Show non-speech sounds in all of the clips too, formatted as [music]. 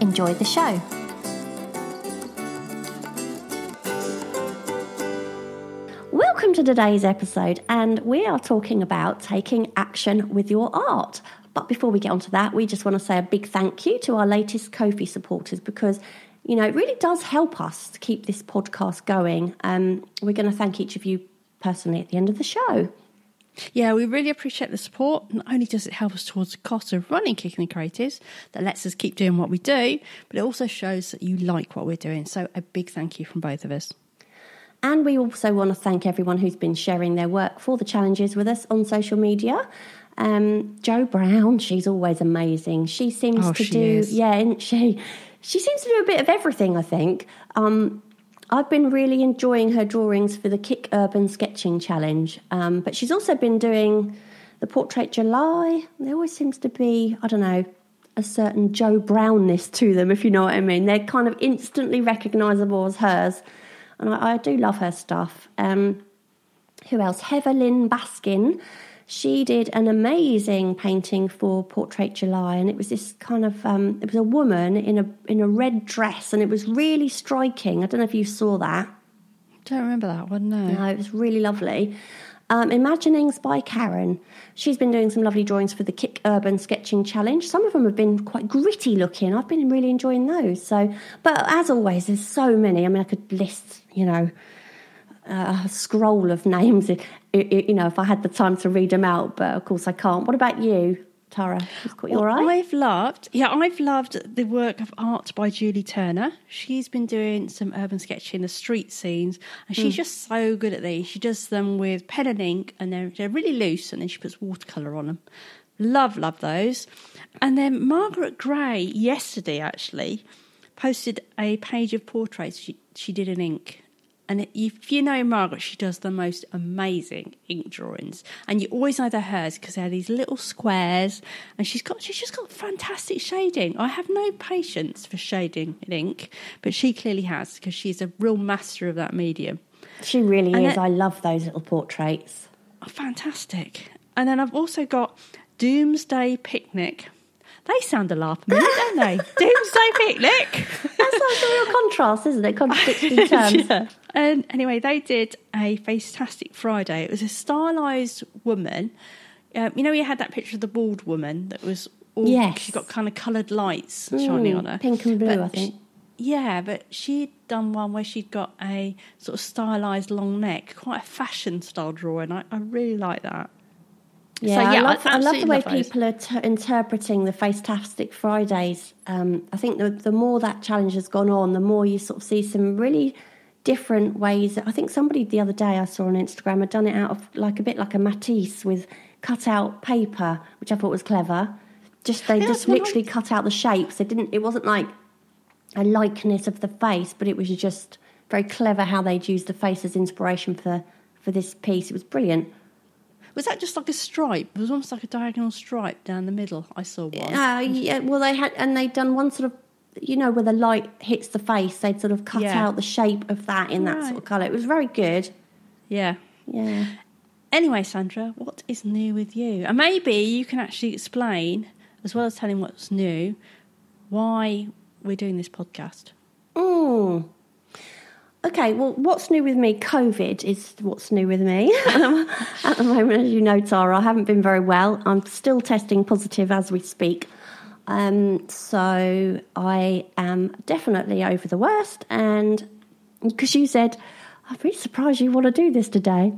Enjoy the show. Welcome to today's episode, and we are talking about taking action with your art. But before we get onto that, we just want to say a big thank you to our latest Ko-fi supporters because you know it really does help us to keep this podcast going. Um, we're going to thank each of you personally at the end of the show. Yeah, we really appreciate the support. Not only does it help us towards the cost of running Kick in the Creatives, that lets us keep doing what we do, but it also shows that you like what we're doing. So a big thank you from both of us. And we also want to thank everyone who's been sharing their work for the challenges with us on social media. Um, Joe Brown, she's always amazing. She seems Oh, to she do, is. yeah, isn't she? She seems to do a bit of everything, I think. Um, I've been really enjoying her drawings for the Kick Urban Sketching Challenge, um, but she's also been doing the Portrait July. There always seems to be, I don't know, a certain Joe Brownness to them, if you know what I mean. They're kind of instantly recognisable as hers, and I, I do love her stuff. Um, who else? Heather Lynn Baskin. She did an amazing painting for Portrait July, and it was this kind of um, it was a woman in a in a red dress, and it was really striking. I don't know if you saw that. Don't remember that one, no. No, it was really lovely. Um, Imaginings by Karen. She's been doing some lovely drawings for the Kick Urban Sketching Challenge. Some of them have been quite gritty looking. I've been really enjoying those. So, but as always, there's so many. I mean, I could list, you know, a scroll of names. You know, if I had the time to read them out, but of course I can't. What about you, Tara? You all right? I've loved, yeah, I've loved the work of art by Julie Turner. She's been doing some urban sketching, the street scenes, and she's hmm. just so good at these. She does them with pen and ink, and they're, they're really loose, and then she puts watercolour on them. Love, love those. And then Margaret Gray, yesterday actually, posted a page of portraits she, she did in ink. And if you know Margaret, she does the most amazing ink drawings, and you always know they're hers because they're these little squares, and she's got she's just got fantastic shading. I have no patience for shading in ink, but she clearly has because she's a real master of that medium. she really and is. then- I love those little portraits. Oh, fantastic! And then I've also got Doomsday Picnic. They sound a laugh a minute, don't they? Doomsday Picnic. That's like a real contrast, isn't it? Contradicting [laughs] terms. Yeah. And anyway, they did a Fantastic Friday. It was a stylized woman. Um, you know, you had that picture of the bald woman that was all, Yes. she got kind of coloured lights shining on her. Pink and blue, But I think. she- yeah, but she'd done one where she'd got a sort of stylized long neck, quite a fashion style drawing. I, I really like that. Yeah, So, I love, I love the way love people are t- interpreting the Facetastic Fridays. Um, I think the, the more that challenge has gone on, the more you sort of see some really different ways. I think somebody the other day I saw on Instagram had done it out of like a bit like a Matisse with cut out paper, which I thought was clever. Just they Yeah, just what I- literally cut out the shapes. They didn't. It wasn't like a likeness of the face, but it was just very clever how they'd used the face as inspiration for for this piece. It was brilliant. Was that just like a stripe? It was almost like a diagonal stripe down the middle. I saw one. Uh, yeah, well, they had, and they'd done one sort of, you know, where the light hits the face, they'd sort of cut Yeah. out the shape of that in that sort of colour. It was very good. Yeah. Yeah. Anyway, Sandra, what is new with you? And maybe you can actually explain, as well as telling what's new, why we're doing this podcast. Mm. Okay, well, what's new with me? COVID is what's new with me. [laughs] At the moment, as you know, Tara, I haven't been very well. I'm still testing positive as we speak. Um, so I am definitely over the worst. And because you said, I'm really surprised you want to do this today.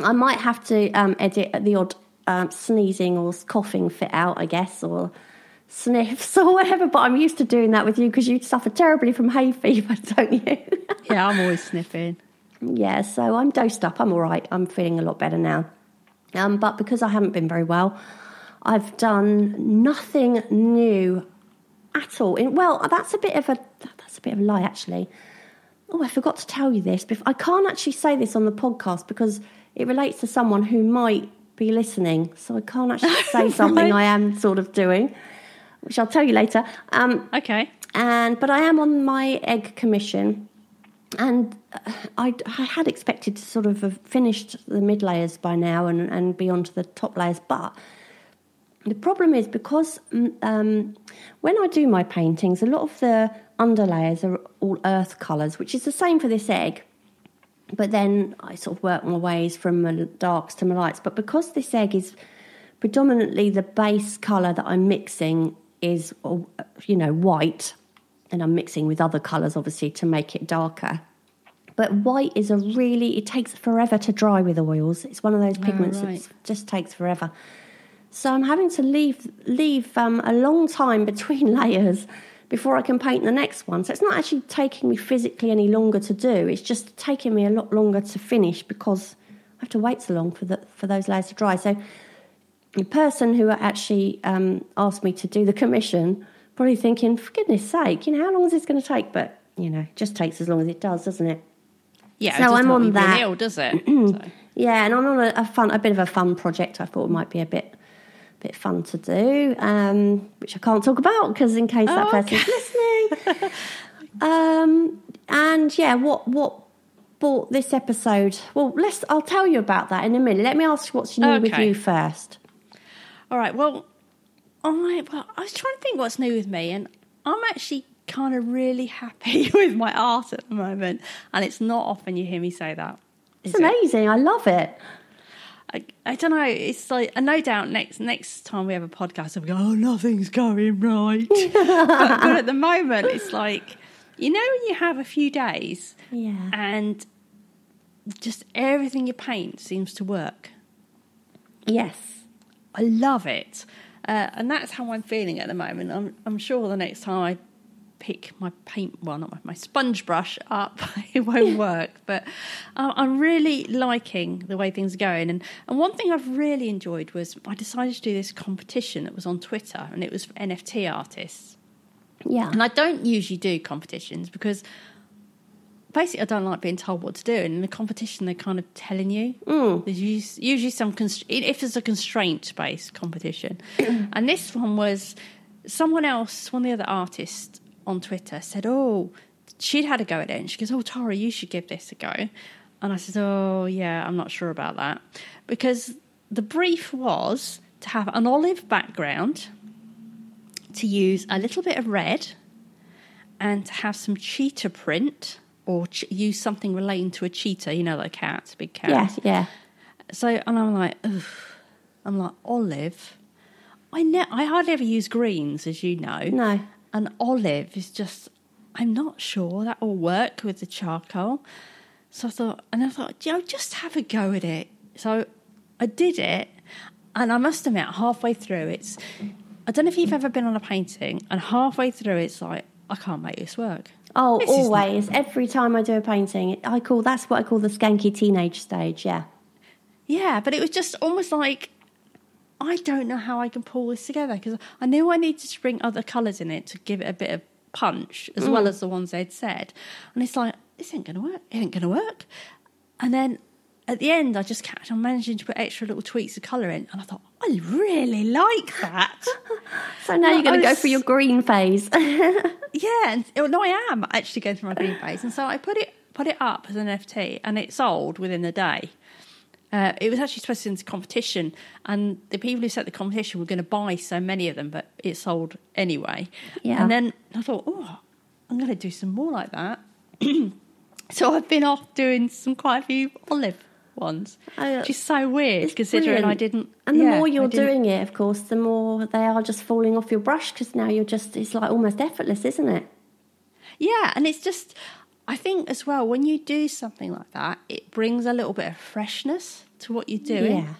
I might have to um, edit the odd um, sneezing or coughing fit out, I guess, or sniffs [laughs] or whatever. But I'm used to doing that with you because you suffer terribly from hay fever, [laughs] don't you? Yeah, I'm always sniffing. yeah, so I'm dosed up. I'm all right. I'm feeling a lot better now. Um, but because I haven't been very well, I've done nothing new at all. In, well, that's a bit of a that's a bit of a lie, actually. Oh, I forgot to tell you this. I can't actually say this on the podcast because it relates to someone who might be listening. So I can't actually [laughs] say something. I am sort of doing, which I'll tell you later. Um, Okay. and but I am on my egg commission, and uh, I, I had expected to sort of have finished the mid layers by now and, and be onto the top layers, but the problem is because mm, um, when I do my paintings, a lot of the underlayers are all earth colours, which is the same for this egg. But then I sort of work my ways from my darks to my lights. But because this egg is predominantly the base colour that I'm mixing is, uh, you know, white, and I'm mixing with other colours obviously to make it darker. But white is a really, it takes forever to dry with oils. It's one of those pigments right. that just takes forever. So I'm having to leave leave um, a long time [laughs] between layers before I can paint the next one. So it's not actually taking me physically any longer to do. It's just taking me a lot longer to finish because I have to wait so long for the for those layers to dry. So the person who actually um, asked me to do the commission probably thinking, for goodness sake, you know, how long is this going to take? But you know, it just takes as long as it does, doesn't it? Yeah. So it I'm on that. Ill, does it? [clears throat] So- Yeah, and I'm on a, a fun, a bit of a fun project. I thought it might be a bit, bit fun to do, um, which I can't talk about because in case that Oh, person's listening. [laughs] um, and yeah, what what brought this episode? Well, let's. I'll tell you about that in a minute. Let me ask what's new with you first. All right. Well, I well, I was trying to think what's new with me, and I'm actually kind of really happy [laughs] with my art at the moment. And it's not often you hear me say that. It's is it? amazing. I love it. I, I don't know. It's like, and no doubt next next time we have a podcast, I'll go, oh, nothing's going right. [laughs] but, but at the moment, it's like, you know, when you have a few days Yeah. and just everything you paint seems to work. Yes. I love it. Uh, and that's how I'm feeling at the moment. I'm, I'm sure the next time I pick my paint, well, not my, my sponge brush up, [laughs] it won't work. But uh, I'm really liking the way things are going. And, and one thing I've really enjoyed was I decided to do this competition that was on Twitter, and it was for NFT artists. Yeah. And I don't usually do competitions because basically I don't like being told what to do. And in the competition, they're kind of telling you. Mm. There's usually, usually some const- if it's a constraint based competition, [coughs] and this one was someone else, one of the other artists on Twitter said, "Oh, she'd had a go at it," and she goes, "Oh, Tara, you should give this a go." And I said, "Oh, yeah, I'm not sure about that because the brief was to have an olive background." to use a little bit of red and to have some cheetah print or ch- use something relating to a cheetah, you know, like a cat, big cat. Yeah. Yeah. So, and I'm like, Ugh. I'm like, olive. I ne- I hardly ever use greens, as you know. No. And olive is just, I'm not sure that will work with the charcoal. So I thought, and I thought, you know, just have a go at it. So I did it, and I must admit, halfway through, it's, I don't know if you've ever been on a painting, and halfway through, it's like, I can't make this work. Oh, This always. Every time I do a painting, I call that's what I call the skanky teenage stage. Yeah. Yeah, but it was just almost like I don't know how I can pull this together because I knew I needed to bring other colours in it to give it a bit of punch as well mm. as the ones they'd said. And it's like, this ain't going to work. It ain't going to work. And then at the end, I just kept on managing to put extra little tweaks of colour in. And I thought, I really like that. [laughs] So now No, you're going to go for your green phase. [laughs] yeah, and, oh, no, I am actually going through my green phase. And so I put it put it up as an NFT and it sold within the day. Uh, it was actually supposed to into competition, and the people who set the competition were going to buy so many of them, but it sold anyway. Yeah. And then I thought, oh, I'm going to do some more like that. [clears throat] so I've been off doing some quite a few olive ones, Oh, which is so weird considering I didn't. And the yeah, more you're doing it, of course, the more they are just falling off your brush because now you're just, it's like almost effortless, isn't it? Yeah, and it's just, I think as well, when you do something like that, it brings a little bit of freshness to what you're doing. Yeah.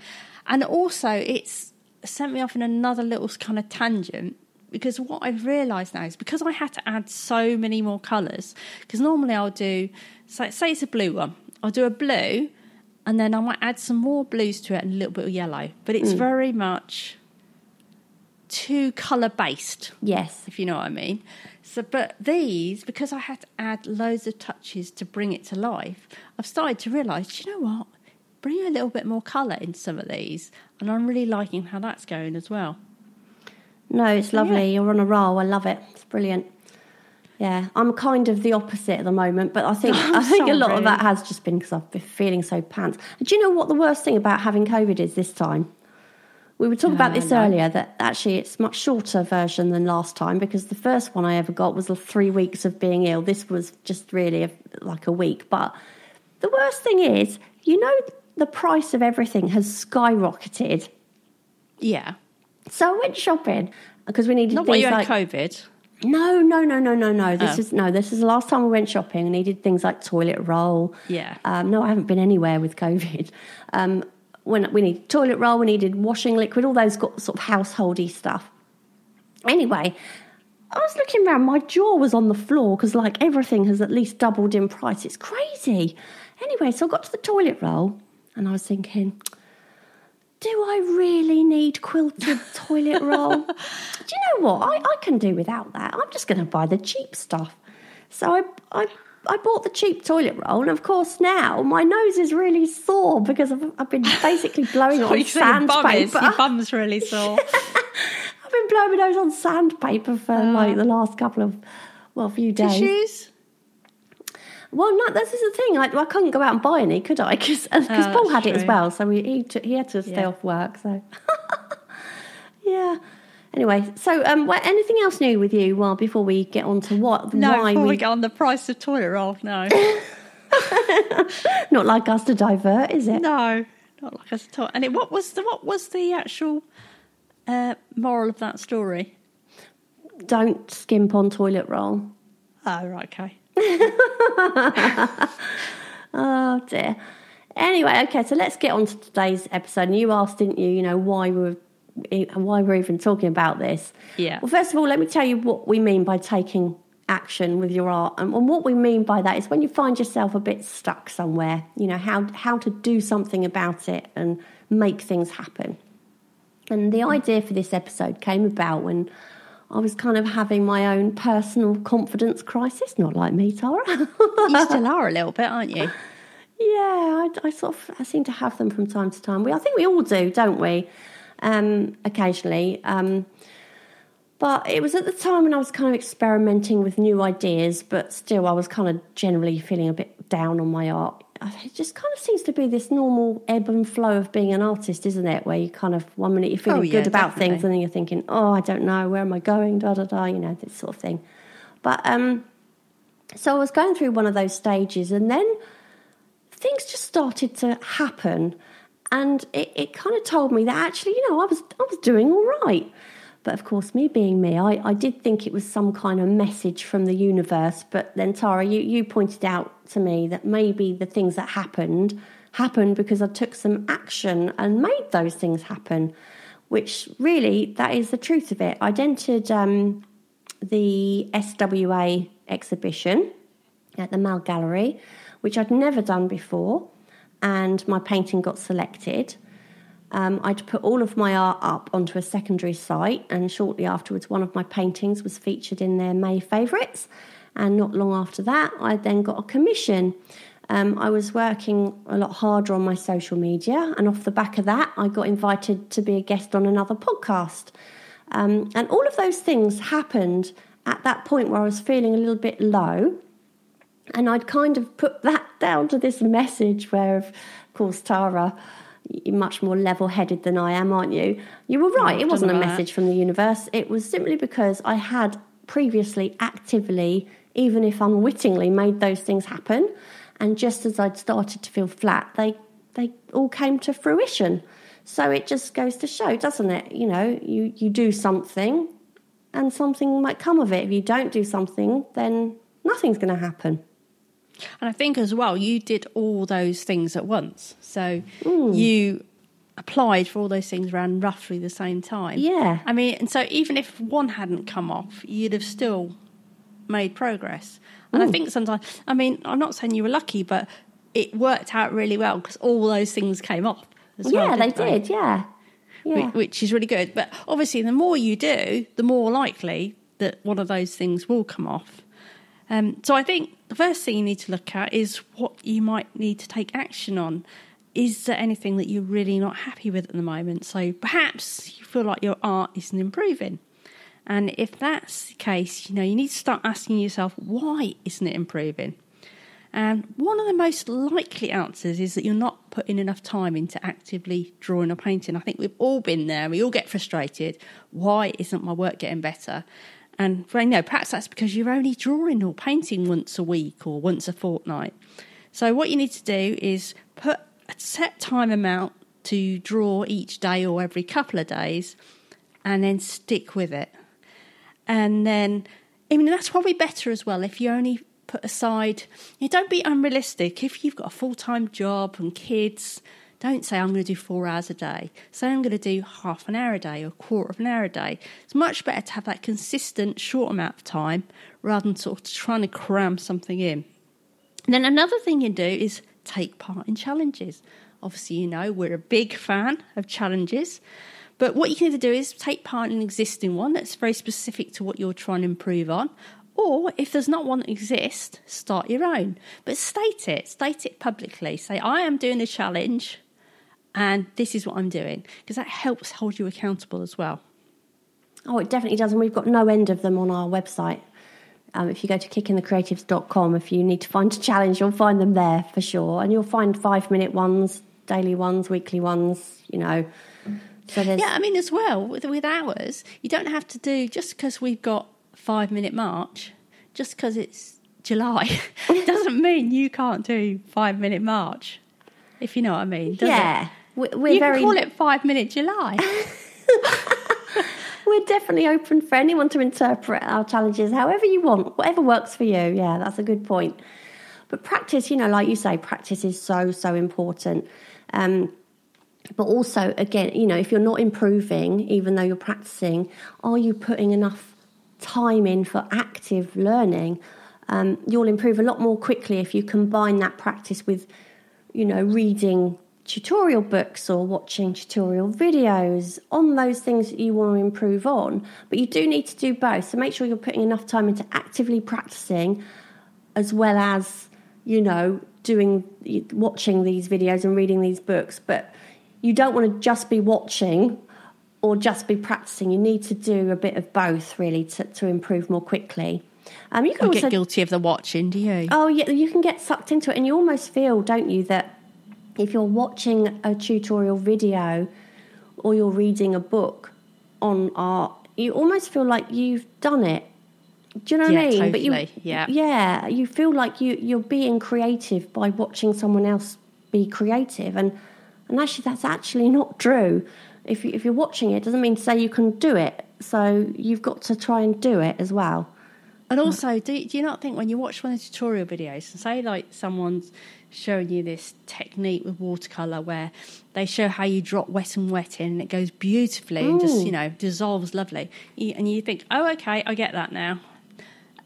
And also, it's sent me off in another little kind of tangent because what I've realised now is because I had to add so many more colours, because normally I'll do, say, say it's a blue one, I'll do a blue and then I might add some more blues to it and a little bit of yellow. But it's mm. very much too colour based, Yes. if you know what I mean. So, but these, because I had to add loads of touches to bring it to life, I've started to realise, you know what? Bring a little bit more colour in some of these, and I'm really liking how that's going as well. No, it's yeah. lovely. You're on a roll. I love it. It's brilliant. Yeah, I'm kind of the opposite at the moment, but I think [laughs] I'm I think a lot of that has just been because I've been feeling so pants. Do you know what the worst thing about having COVID is this time? We were talking about this no. earlier that actually it's much shorter version than last time because the first one I ever got was three weeks of being ill. This was just really a, like a week. But the worst thing is, you know, the price of everything has skyrocketed. Yeah. So I went shopping because we needed Not while things you like had COVID. No, no, no, no, no, no. This Oh. is no. This is the last time we went shopping. I needed things like toilet roll. Yeah. Um, no, I haven't been anywhere with COVID. Um, when we needed toilet roll, we needed washing liquid, all those got sort of householdy stuff. Anyway, I was looking around. My jaw was on the floor because like everything has at least doubled in price. It's crazy. Anyway, so I got to the toilet roll and I was thinking. Do I really need quilted [laughs] toilet roll? do you know what? I, I can do without that. I'm just going to buy the cheap stuff. So I, I, I bought the cheap toilet roll, and of course now my nose is really sore because I've, I've been [laughs] basically blowing on you say your bum sandpaper. Your bum's really sore. [laughs] I've been blowing my nose on sandpaper for uh. like the last couple of well, a few days. Tissues? Well, no, this is the thing. I, I couldn't go out and buy any, could I? Because Oh, Paul that's had it as well, so he he, he had to stay Yeah. off work. So [laughs] yeah. Anyway, so um, what, anything else new with you? Well, before we get on to what No, why before we we get on the price of toilet roll, no. [laughs] not like us to divert, is it? no, not like us at all. And it, what was the what was the actual uh, moral of that story? Don't skimp on toilet roll. Oh, right, okay. [laughs] Oh dear. Anyway, okay, so let's get on to today's episode. And you asked, didn't you? You know why we were why we're even talking about this. Yeah. Well, first of all, let me tell you what we mean by taking action with your art, and, and what we mean by that is when you find yourself a bit stuck somewhere. You know how how to do something about it and make things happen. And the hmm. idea for this episode came about when I was kind of having my own personal confidence crisis. Not like me, Tara. You still [laughs] are a little bit, aren't you? Yeah, I, I sort of I seem to have them from time to time. We, I think we all do, don't we? Um, occasionally. Um, but it was at the time when I was kind of experimenting with new ideas, but still I was kind of generally feeling a bit down on my art. It just kind of seems to be this normal ebb and flow of being an artist, isn't it? Where you kind of one minute you're feeling Oh, yeah, good about definitely. things, and then you're thinking, "Oh, I don't know, where am I going?" Da da da, you know, this sort of thing. But um, so I was going through one of those stages, and then things just started to happen and it, it kind of told me that actually you know i was i was doing all right but of course me being me I, I did think it was some kind of message from the universe but then tara you, you pointed out to me that maybe the things that happened happened because i took some action and made those things happen which really that is the truth of it i'd entered um, the swa exhibition at the Mall Gallery, which I'd never done before, and my painting got selected. Um, I'd put all of my art up onto a secondary site, and shortly afterwards, one of my paintings was featured in their May favourites. And not long after that, I then got a commission. Um, I was working a lot harder on my social media, and off the back of that, I got invited to be a guest on another podcast. Um, and all of those things happened at that point where I was feeling a little bit low. And I'd kind of put that [laughs] down to this message where, of course, Tara, much more level headed than I am, aren't you? You were right, it wasn't a about that. message from the universe. It was simply because I had previously actively, even if unwittingly, made those things happen. And just as I'd started to feel flat, they, they all came to fruition. So it just goes to show, doesn't it? You know, you, you do something and something might come of it. If you don't do something, then nothing's going to happen. And I think as well, you did all those things at once. So Hmm. you applied for all those things around roughly the same time. Yeah. I mean, and so even if one hadn't come off, you'd have still made progress. And Hmm. I think sometimes, I mean, I'm not saying you were lucky, but it worked out really well because all those things came off. As well, yeah, they didn't did. Yeah, Yeah. which is really good. But obviously, the more you do, the more likely that one of those things will come off. Um, so I think the first thing you need to look at is what you might need to take action on. Is there anything that you're really not happy with at the moment? So perhaps you feel like your art isn't improving. And if that's the case, you know, you need to start asking yourself, why isn't it improving? And one of the most likely answers is that you're not putting enough time into actively drawing or painting. I think we've all been there. We all get frustrated. Why isn't my work getting better? And you know, perhaps that's because you're only drawing or painting once a week or once a fortnight. So what you need to do is put a set time amount to draw each day or every couple of days, and then stick with it. And then, I mean, that's probably better as well if you only put aside, you know, don't be unrealistic. If you've got a full time job and kids, don't say, I'm going to do four hours a day. Say, I'm going to do half an hour a day or a quarter of an hour a day. It's much better to have that consistent, short amount of time rather than sort of trying to cram something in. Then another thing you do is take part in challenges. Obviously, you know, we're a big fan of challenges. But what you can either do is take part in an existing one that's very specific to what you're trying to improve on. Or if there's not one that exists, start your own. But state it, state it publicly. Say, I am doing a challenge and this is what I'm doing. Because that helps hold you accountable as well. Oh, it definitely does. And we've got no end of them on our website. Um, if you go to kickinthecreatives.com, if you need to find a challenge, you'll find them there for sure. And you'll find five minute ones, daily ones, weekly ones, you know. So Yeah, I mean, as well, with, with hours, you don't have to do just because we've got five minute march, just because it's July, [laughs] doesn't mean you can't do five minute march, if you know what I mean. Does yeah. It? We- We're you very call it five minute July. [laughs] We're definitely open for anyone to interpret our challenges however you want, whatever works for you. Yeah, that's a good point. But practice, you know, like you say, practice is so, so important. Um, but also, again, you know, if you're not improving, even though you're practicing, are you putting enough time in for active learning? Um, you'll improve a lot more quickly if you combine that practice with, you know, reading tutorial books or watching tutorial videos on those things that you want to improve on. But you do need to do both. So make sure you're putting enough time into actively practicing as well as, you know, doing watching these videos and reading these books. But you don't want to just be watching or just be practicing. You need to do a bit of both really to, to improve more quickly. Um, you can also get guilty of the watching, do you? Oh, yeah, you can get sucked into it, and you almost feel, don't you, that if you're watching a tutorial video or you're reading a book on art, you almost feel like you've done it. Do you know what Yeah, I mean? But you, yeah. yeah, you feel like you you're being creative by watching someone else be creative, and and actually that's actually [laughs] not true. If you, if you're watching it, it doesn't mean to say you can do it. So you've got to try and do it as well. And also, do, do you not think when you watch one of the tutorial videos, and say like someone's showing you this technique with watercolor where they show how you drop wet and wet in and it goes beautifully and just you know dissolves lovely, and you think, oh okay, I get that now.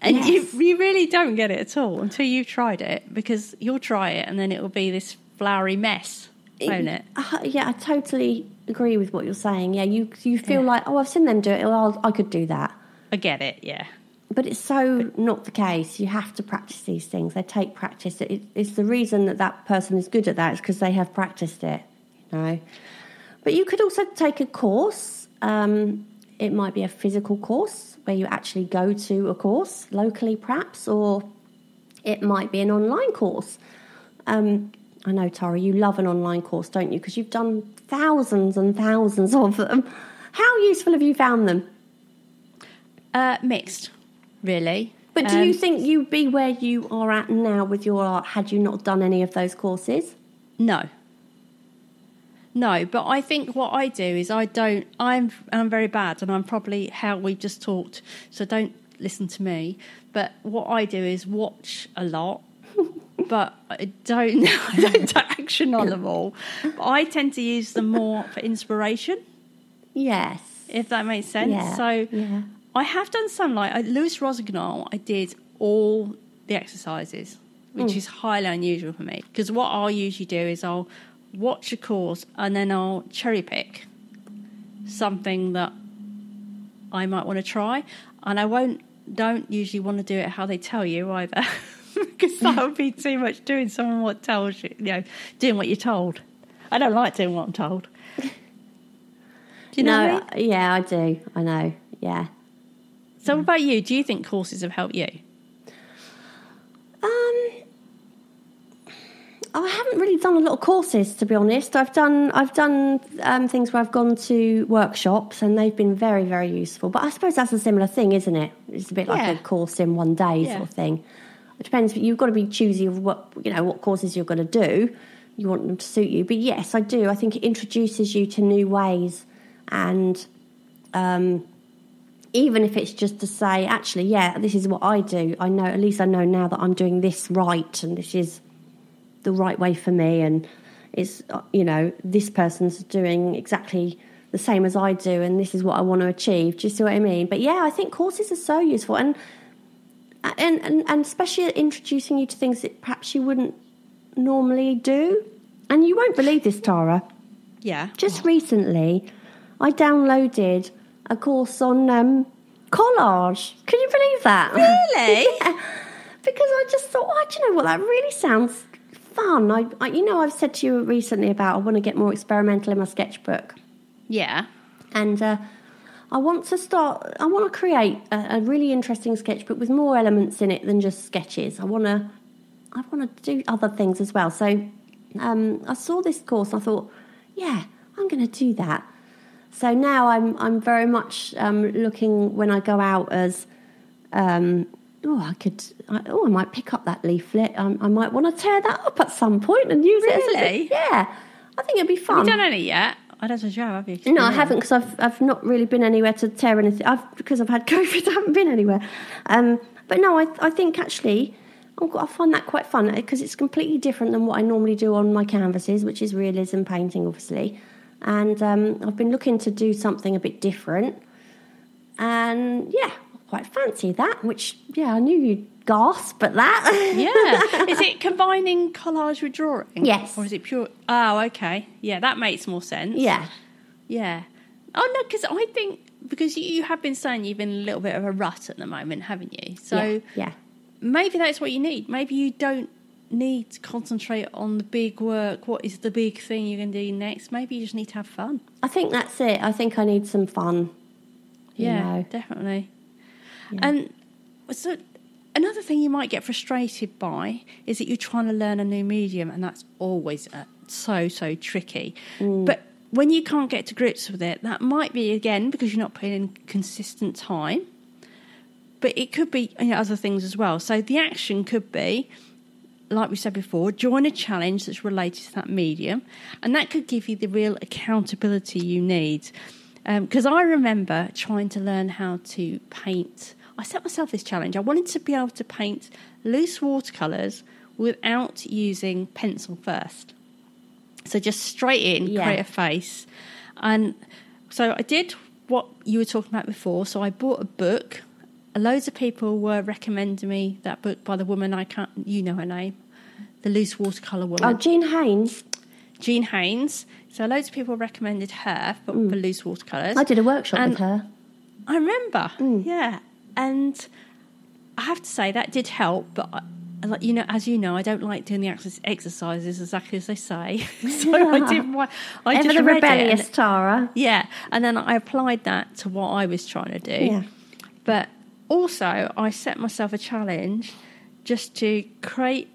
And Yes. you, you really don't get it at all until you've tried it because you'll try it and then it will be this flowery mess, won't it? Uh, yeah, I totally agree with what you're saying. Yeah, you you feel Yeah. like, oh, I've seen them do it. Well, I'll, I could do that. I get it, yeah. But it's so not the case. You have to practice these things. They take practice. It, it's the reason that that person is good at that is because they have practiced it. You know. But you could also take a course. Um, it might be a physical course where you actually go to a course locally, perhaps, or it might be an online course. Um, I know, Tara, you love an online course, don't you? Because you've done thousands and thousands of them. How useful have you found them? Uh, mixed, really. But do you Um, think you'd be where you are at now with your art had you not done any of those courses? No. No, but I think what I do is I don't. I'm I'm very bad, and I'm probably how we just talked. So don't listen to me. But what I do is watch a lot, [laughs] but I don't. [laughs] I don't take action on them all. But I tend to use them more for inspiration, Yes. if that makes sense. Yeah, So yeah. I have done some like I, Louis Rosignol. I did all the exercises, which hmm. is highly unusual for me. Because what I'll usually do is I'll watch a course and then I'll cherry pick. something that I might want to try, and I won't don't usually want to do it how they tell you either, [laughs] because that would be too much doing someone what tells you, you know, doing what you're told. I don't like doing what I'm told. Do you know no, I mean? yeah, I do. I know. Yeah. So, what about you? Do you think courses have helped you? Um, I haven't really done a lot of courses, to be honest. I've done I've done um, things where I've gone to workshops, and they've been very very useful. But I suppose that's a similar thing, isn't it? It's a bit like Yeah. a course in one day Yeah. sort of thing. It depends. You've got to be choosy of what you know what courses you're going to do. You want them to suit you. But yes, I do. I think it introduces you to new ways, and um, even if it's just to say, actually, yeah, this is what I do. I know, at least I know now that I'm doing this right and this is the right way for me. And it's, uh, you know, this person's doing exactly the same as I do and this is what I want to achieve. Do you see what I mean? But yeah, I think courses are so useful. And, and, and, and especially introducing you to things that perhaps you wouldn't normally do. And you won't believe this, Tara. Yeah. Just recently, I downloaded a course on um, collage. Can you believe that? [laughs] Really? yeah. Because I just thought, oh, do you know what? That really sounds fun. I, I, you know, I've said to you recently about I want to get more experimental in my sketchbook, Yeah. and uh, I want to start. I want to create a, a really interesting sketchbook with more elements in it than just sketches. I want to. I want to do other things as well. So um, I saw this course. and I thought, yeah, I'm going to do that. So now I'm I'm very much um, looking when I go out as um, oh I could I, oh I might pick up that leaflet. Um, I might want to tear that up at some point and use it. As a, Really? yeah, I think it'd be fun. Have you done any yet? I don't you have, have you? No, I haven't because I've I've not really been anywhere to tear anything. I've because I've had [laughs] COVID, I haven't been anywhere. Um, but no, I I think actually I find that quite fun because it's completely different than what I normally do on my canvases, which is realism painting, obviously. And um, I've been looking to do something a bit different, and yeah, quite fancy that. Which yeah, I knew you'd gasp at that. Yeah. [laughs] Is it combining collage with drawing? Yes. Or is it pure? Oh, okay. Yeah, that makes more sense. yeah, Yeah. Oh no, because I think because you, you have been saying you've been a little bit of a rut at the moment, haven't you? So yeah, yeah. maybe that's what you need. Maybe you don't need to concentrate on the big work. What is the big thing you're going to do next? Maybe you just need to have fun. I think that's it. I think I need some fun. Yeah, know. definitely. And so another thing you might get frustrated by is that you're trying to learn a new medium, and that's always uh, so so tricky. But when you can't get to grips with it, that might be again because you're not putting in consistent time. But it could be you know, other things as well. So the action could be like we said before, join a challenge that's related to that medium, and that could give you the real accountability you need. Um, because I remember trying to learn how to paint. I set myself this challenge. I wanted to be able to paint loose watercolours without using pencil first. So just straight in, Yeah. create a face. And so I did what you were talking about before. So I bought a book. Loads of people were recommending me that book by the woman I can't, you know her name, the loose watercolor woman, Oh, Jean Haines. Jean Haines. So loads of people recommended her for, for loose watercolors. I did a workshop And with her. I remember, Mm. yeah, and I have to say that did help. But I, like you know, as you know, I don't like doing the ex- exercises exactly as they say. [laughs] so I did. one- I Ever just the it and- rebellious Tara. yeah, and then I applied that to what I was trying to do. Yeah. But also, I set myself a challenge just to create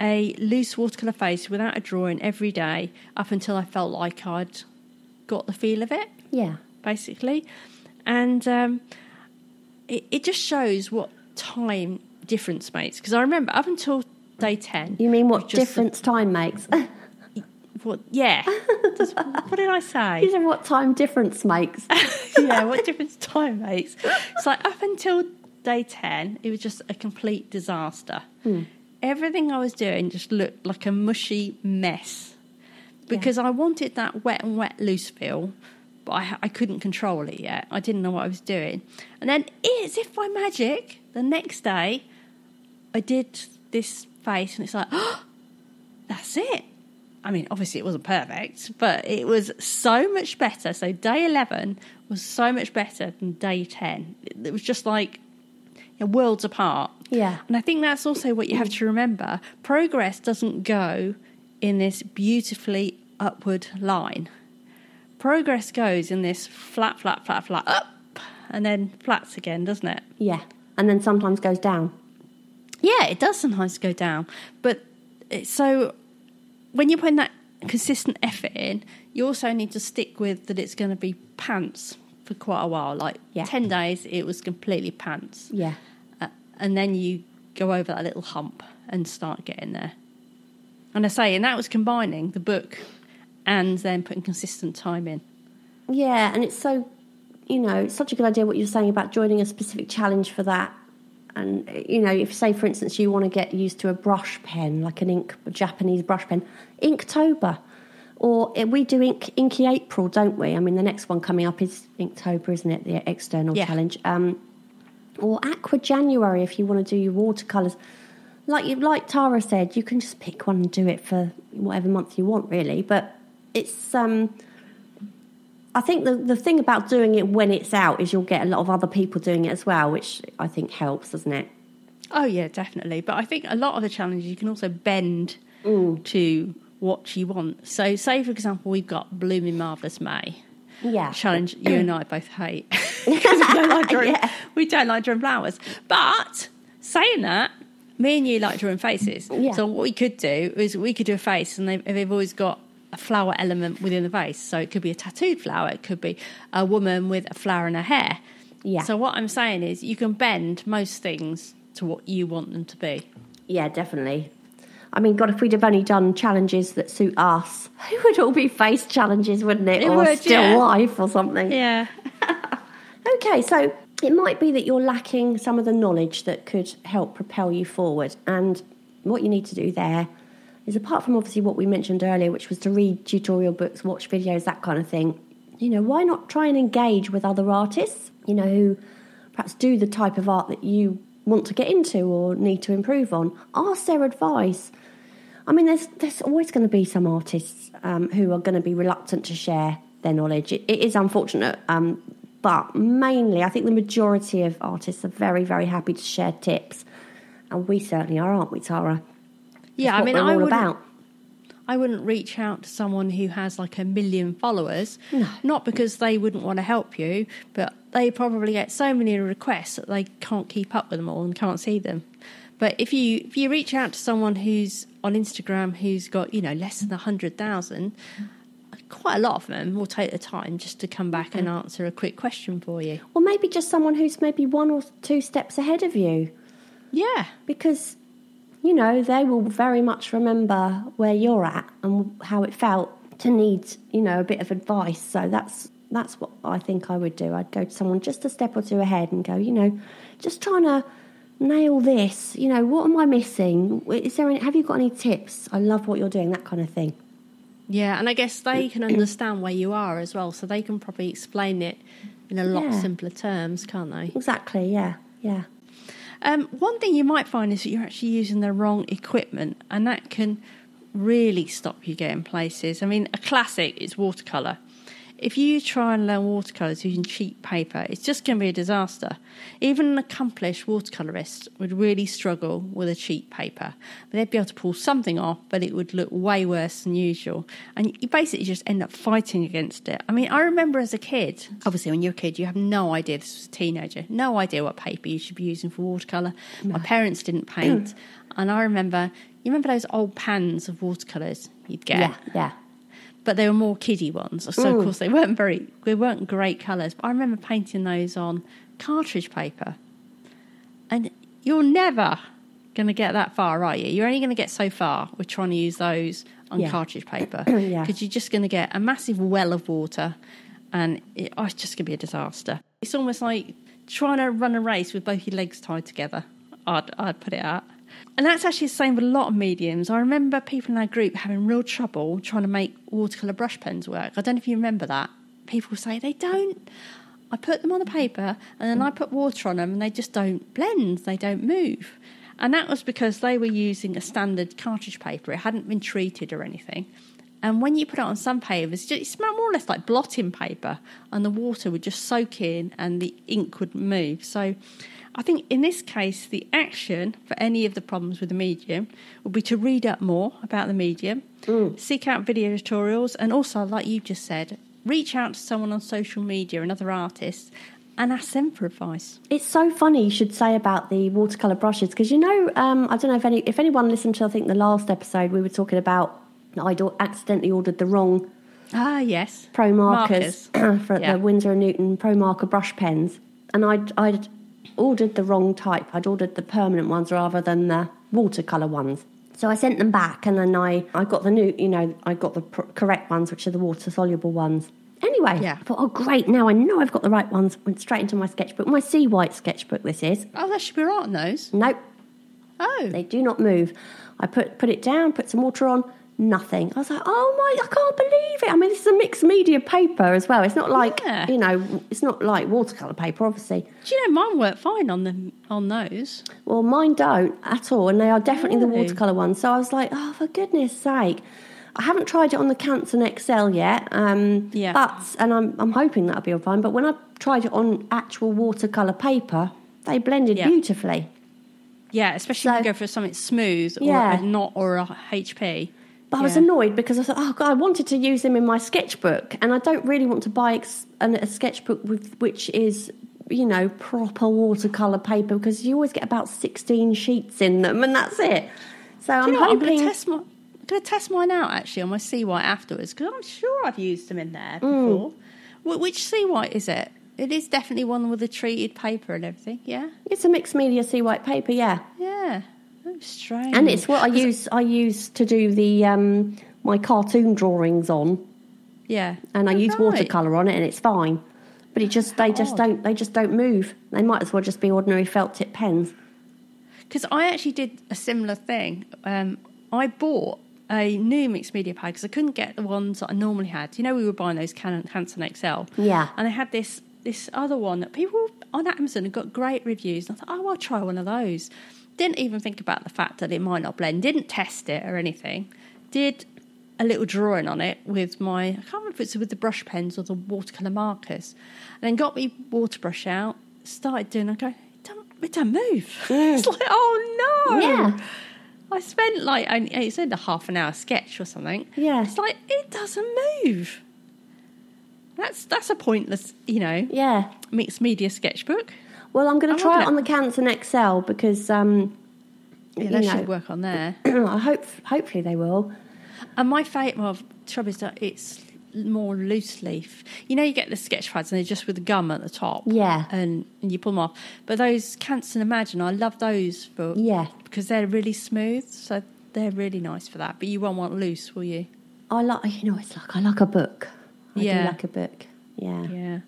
a loose watercolour face without a drawing every day up until I felt like I'd got the feel of it, Yeah. basically. And um, it, it just shows what time difference makes. Because I remember up until day 10. You mean what the- difference time makes? [laughs] What, yeah. Just- what did I say? These are what time difference makes. [laughs] yeah, what difference time makes. It's like up until day 10, it was just a complete disaster. Everything I was doing just looked like a mushy mess because I wanted that wet and wet loose feel, but I, I couldn't control it yet. I didn't know what I was doing. And then, as if by magic, the next day, I did this face and it's like, oh, [gasps] that's it. I mean, obviously it wasn't perfect, but it was so much better. So day 11 was so much better than day 10. It was just like you know, worlds apart. Yeah. And I think that's also what you have to remember. Progress doesn't go in this beautifully upward line. Progress goes in this flat, flat, flat, flat, up, and then flats again, doesn't it? Yeah. And then sometimes goes down. Yeah, it does sometimes go down. But it, so when you're putting that consistent effort in, you also need to stick with that it's going to be pants for quite a while. Like Yeah. 10 days, it was completely pants. Yeah. And then you go over that little hump and start getting there. And I say, and that was combining the book and then putting consistent time in. Yeah, and it's so, you know, it's such a good idea what you're saying about joining a specific challenge for that. And, you know, if, say, for instance, you want to get used to a brush pen, like an ink, a Japanese brush pen, Inktober. Or eh, we do ink, Inky April, don't we? I mean, the next one coming up is Inktober, isn't it? The external Yeah. challenge. Um, or Aqua January if you want to do your watercolours. Like you, like Tara said, you can just pick one and do it for whatever month you want, really. But it's um, I think the the thing about doing it when it's out is you'll get a lot of other people doing it as well, which I think helps, doesn't it? Oh, yeah, definitely. But I think a lot of the challenges you can also bend to what you want. So, say, for example, we've got Blooming Marvellous May. Yeah. challenge you and I both hate [laughs] [laughs] because we don't like drawing, Yeah. we don't like drawing flowers. But saying that, me and you like drawing faces. Yeah. So what we could do is we could do a face, and they've, they've always got a flower element within the face. So it could be a tattooed flower, it could be a woman with a flower in her hair. Yeah. So what I'm saying is, you can bend most things to what you want them to be. Yeah, definitely. I mean, God, if we'd have only done challenges that suit us, [laughs] it would all be face challenges, wouldn't it? It or would, still yeah. life or something. Yeah. [laughs] Okay, so it might be that you're lacking some of the knowledge that could help propel you forward. And what you need to do there is, apart from obviously what we mentioned earlier, which was to read tutorial books, watch videos, that kind of thing, you know, why not try and engage with other artists, you know, who perhaps do the type of art that you want to get into or need to improve on? Ask their advice. I mean, there's there's always going to be some artists um, who are going to be reluctant to share their knowledge. It, it is unfortunate, um, but mainly, I think the majority of artists are very, very happy to share tips, and we certainly are, aren't we, Tara? Yeah, That's I mean, I wouldn't, about. I wouldn't reach out to someone who has like a million followers, No. not because they wouldn't want to help you, but they probably get so many requests that they can't keep up with them all and can't see them. But if you if you reach out to someone who's on Instagram who's got you know less than a hundred thousand, quite a lot of them will take the time just to come back and mm-hmm. answer a quick question for you. Or maybe just someone who's maybe one or two steps ahead of you, Yeah, because you know they will very much remember where you're at and how it felt to need you know a bit of advice. So that's that's what I think I would do. I'd go to someone just a step or two ahead and go, you know, just trying to nail this. You know, what am I missing? Is there any, have you got any tips? I love what you're doing. That kind of thing. Yeah, and I guess they can [clears throat] understand where you are as well, so they can probably explain it in a lot Yeah. simpler terms, can't they? Exactly. Yeah. Yeah. Um, one thing you might find is that you're actually using the wrong equipment, and that can really stop you getting places. I mean, a classic is watercolour. If you try and learn watercolours using cheap paper, it's just going to be a disaster. Even an accomplished watercolourist would really struggle with a cheap paper. They'd be able to pull something off, but it would look way worse than usual. And you basically just end up fighting against it. I mean, I remember as a kid, obviously, when you're a kid, you have no idea, this was a teenager, no idea what paper you should be using for watercolour. My parents didn't paint. [clears throat] and I remember, you remember those old pans of watercolours you'd get? Yeah. Yeah. But they were more kiddie ones. So of mm. course they weren't very, they weren't great colours. But I remember painting those on cartridge paper, and you're never going to get that far, are you? You're only going to get so far with trying to use those on Yeah. cartridge paper [clears throat] Yeah. because you're just going to get a massive well of water, and it, oh, it's just going to be a disaster. It's almost like trying to run a race with both your legs tied together. I'd, I'd put it out. And that's actually the same with a lot of mediums. I remember people in our group having real trouble trying to make watercolour brush pens work. I don't know if you remember that. People say they don't. I put them on the paper and then I put water on them and they just don't blend, they don't move. And that was because they were using a standard cartridge paper. It hadn't been treated or anything. And when you put it on sandpaper, it's, just, it's more or less like blotting paper, and the water would just soak in and the ink would move. So I think in this case, the action for any of the problems with the medium would be to read up more about the medium, seek out video tutorials, and also, like you just said, reach out to someone on social media and other artists and ask them for advice. It's so funny you should say about the watercolor brushes because you know um, I don't know if any if anyone listened to I think the last episode we were talking about I'd accidentally ordered the wrong Ah, yes. pro markers, [clears throat] for Yeah. the Winsor and Newton pro marker brush pens, and I'd I'd ordered the wrong type. I'd ordered the permanent ones rather than the watercolor ones. So I sent them back, and then I I got the new you know I got the pr- correct ones, which are the water soluble ones. Anyway, Yeah. I thought, oh great, now I know I've got the right ones. Went straight into my sketchbook, my Seawhite sketchbook. This is Oh, that should be right on those. nope, Oh. they do not move. I put put it down, put some water on, nothing. I was like, oh my, I can't believe it. I mean, this is a mixed media paper as well. It's not like Yeah. you know, it's not like watercolor paper, obviously. Do you know mine work fine on them on those? Well, mine don't at all, and they are definitely the watercolor ones. So I was like, oh, for goodness sake. I haven't tried it on the Canson XL yet, um, Yeah. but and I'm I'm hoping that'll be all fine. But when I tried it on actual watercolor paper, they blended Yeah. beautifully. Yeah, especially if you go for something smooth or Yeah. a not or a HP. But I was Yeah. annoyed because I thought, oh god, I wanted to use them in my sketchbook, and I don't really want to buy ex- an, a sketchbook with which is, you know, proper watercolor paper because you always get about sixteen sheets in them, and that's it. So I'm you know going hoping. to test my. I'm going to test mine out actually on my Seawhite afterwards because I'm sure I've used them in there Mm. before. Wh- Which Seawhite is it? It is definitely one with the treated paper and everything. Yeah, it's a mixed media Seawhite paper, yeah, yeah. Oh, strange. and it's what I use. I use to do the um, my cartoon drawings on, yeah, and I Oh, use right. watercolor on it, and it's fine. But it just they just odd. don't they just don't move. They might as well just be ordinary felt tip pens. Because I actually did a similar thing. Um, I bought a new mixed media pad because I couldn't get the ones that I normally had. You know, we were buying those Canon Hanson XL. Yeah. And I had this this other one that people on Amazon have got great reviews. And I thought, oh, I'll try one of those. Didn't even think about the fact that it might not blend. Didn't test it or anything. Did a little drawing on it with my I can't remember if it's with the brush pens or the watercolor markers, and then got me water brush out. Started doing. I go, it don't, it don't move. [laughs] Mm. it's like, oh no. Yeah. I spent like only, it's only a half an hour sketch or something. Yeah. It's like it doesn't move. That's that's a pointless, you know, Yeah. mixed media sketchbook. Well, I'm going to try it on the Canson XL because um, Yeah, you that know, should work on there. [clears throat] I hope hopefully they will. And my favourite, well, trouble is that it's more loose leaf. You know, you get the sketch pads and they're just with the gum at the top. Yeah. And, and you pull them off. But those Canson Imagine, I love those for Yeah. because they're really smooth. So they're really nice for that. But you won't want loose, will you? I like you know it's like I like a book. I Yeah. do like a book. Yeah. Yeah.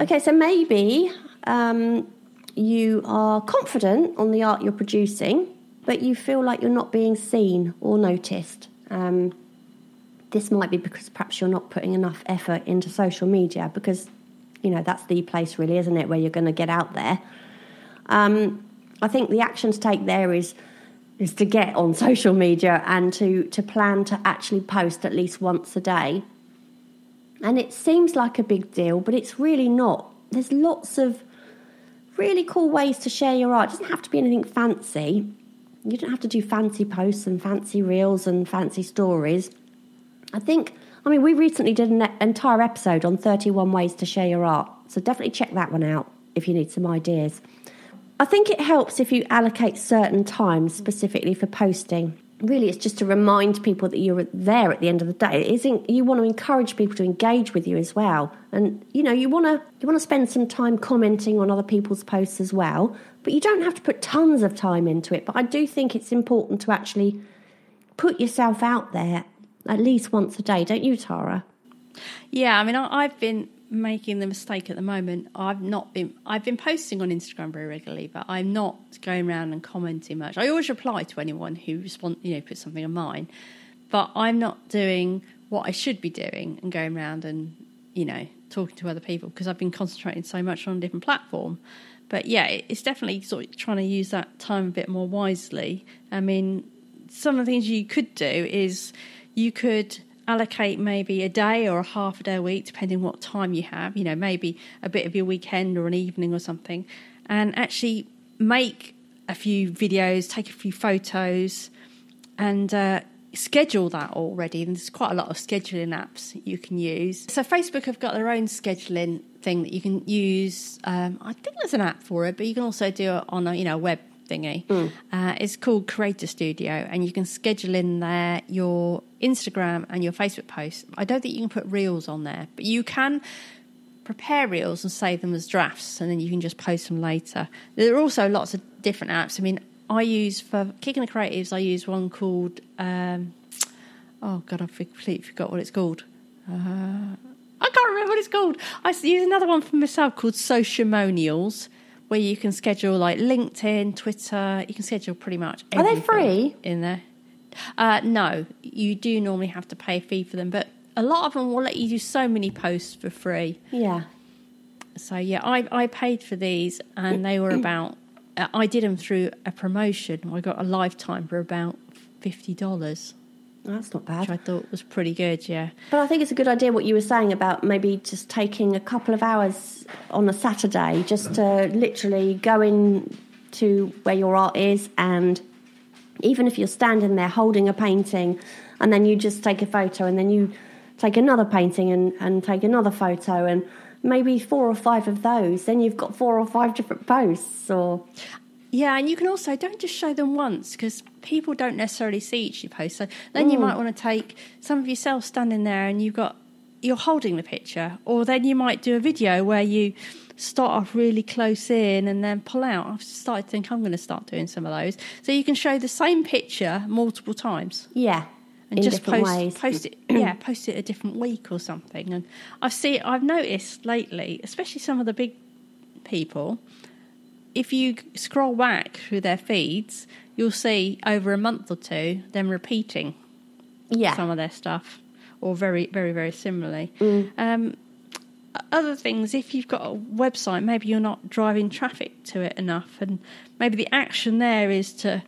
Okay, so maybe um, you are confident on the art you're producing, but you feel like you're not being seen or noticed. Um, this might be because perhaps you're not putting enough effort into social media because, you know, that's the place really, isn't it, where you're going to get out there. Um, I think the action to take there is is to get on [laughs] social media and to to plan to actually post at least once a day. And it seems like a big deal, but it's really not. There's lots of really cool ways to share your art. It doesn't have to be anything fancy. You don't have to do fancy posts and fancy reels and fancy stories. I think, I mean, we recently did an entire episode on 31 ways to share your art. So definitely check that one out if you need some ideas. I think it helps if you allocate certain times specifically for posting. Really, it's just to remind people that you're there at the end of the day. It isn't you want to encourage people to engage with you as well, and you know you want to you want to spend some time commenting on other people's posts as well. But you don't have to put tons of time into it. But I do think it's important to actually put yourself out there at least once a day, don't you, Tara? Yeah, I mean, I've been making the mistake at the moment. I've not been. I've been posting on Instagram very regularly, but I'm not going around and commenting much. I always reply to anyone who respond, you know, puts something on mine, but I'm not doing what I should be doing and going around and you know talking to other people because I've been concentrating so much on a different platform. But yeah, it's definitely sort of trying to use that time a bit more wisely. I mean, some of the things you could do is you could allocate maybe a day or a half a day a week, depending what time you have. You know, maybe a bit of your weekend or an evening or something, and actually make a few videos, take a few photos, and uh, schedule that already. And there's quite a lot of scheduling apps you can use. So Facebook have got their own scheduling thing that you can use. Um, I think there's an app for it, but you can also do it on a you know web thingy. Mm. Uh, it's called Creator Studio, and you can schedule in there your Instagram and your Facebook posts. I don't think you can put reels on there, but you can prepare reels and save them as drafts, and then you can just post them later. There are also lots of different apps. I mean, I use for Kick in the Creatives. I use one called um, oh god, I've completely forgot what it's called. Uh, I can't remember what it's called. I use another one for myself called Sociamonials, where you can schedule like LinkedIn, Twitter. You can schedule pretty much. Are they free? in there? Uh, no, you do normally have to pay a fee for them, but a lot of them will let you do so many posts for free. Yeah. So yeah, I I paid for these, and they were about. Uh, I did them through a promotion. I got a lifetime for about fifty dollars, That's not which I bad. thought was pretty good. Yeah, But I think it's a good idea what you were saying about maybe just taking a couple of hours on a Saturday just to literally go in to where your art is and even if you're standing there holding a painting and then you just take a photo and then you take another painting and, and take another photo and maybe four or five of those, then you've got four or five different posts or yeah, and you can also don't just show them once because people don't necessarily see each your post. So then you mm. might want to take some of yourself standing there, and you've got you're holding the picture, or then you might do a video where you start off really close in and then pull out. I've started to think I'm going to start doing some of those, so you can show the same picture multiple times. yeah, and in just post ways. post it [clears throat] yeah post it a different week or something and i've seen i've noticed lately especially some of the big people if you scroll back through their feeds you'll see over a month or two them repeating yeah. some of their stuff or very very very similarly Mm. um, other things if you've got a website maybe you're not driving traffic to it enough and maybe the action there is to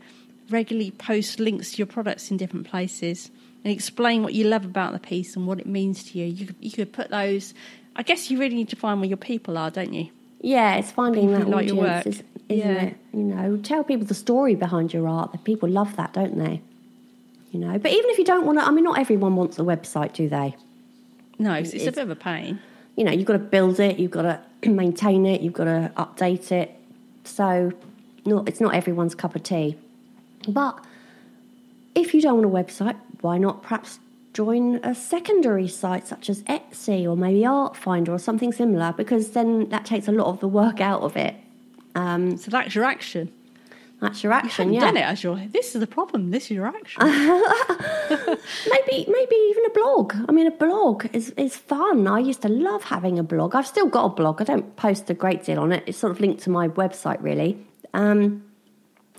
regularly post links to your products in different places and explain what you love about the piece and what it means to you you you could put those i guess you really need to find where your people are don't you Yeah, it's finding People that like your audience, work. is, isn't Yeah. it? You know, tell people the story behind your art. That people love that, don't they? You know, but even if you don't want to, I mean, not everyone wants a website, do they? no it's, it's a bit of a pain You know, you've got to build it, you've got to [clears throat] maintain it, you've got to update it. So, not it's not everyone's cup of tea. But if you don't want a website, why not perhaps join a secondary site such as Etsy or maybe Artfinder or something similar? Because then that takes a lot of the work out of it. Um, so that's your action That's your you action, haven't yeah. done it as your this is the problem this is your action [laughs] Maybe, maybe even a blog. I mean, a blog is is fun. I used to love having a blog. I've still got a blog. I don't post a great deal on it. It's sort of linked to my website, really. Um,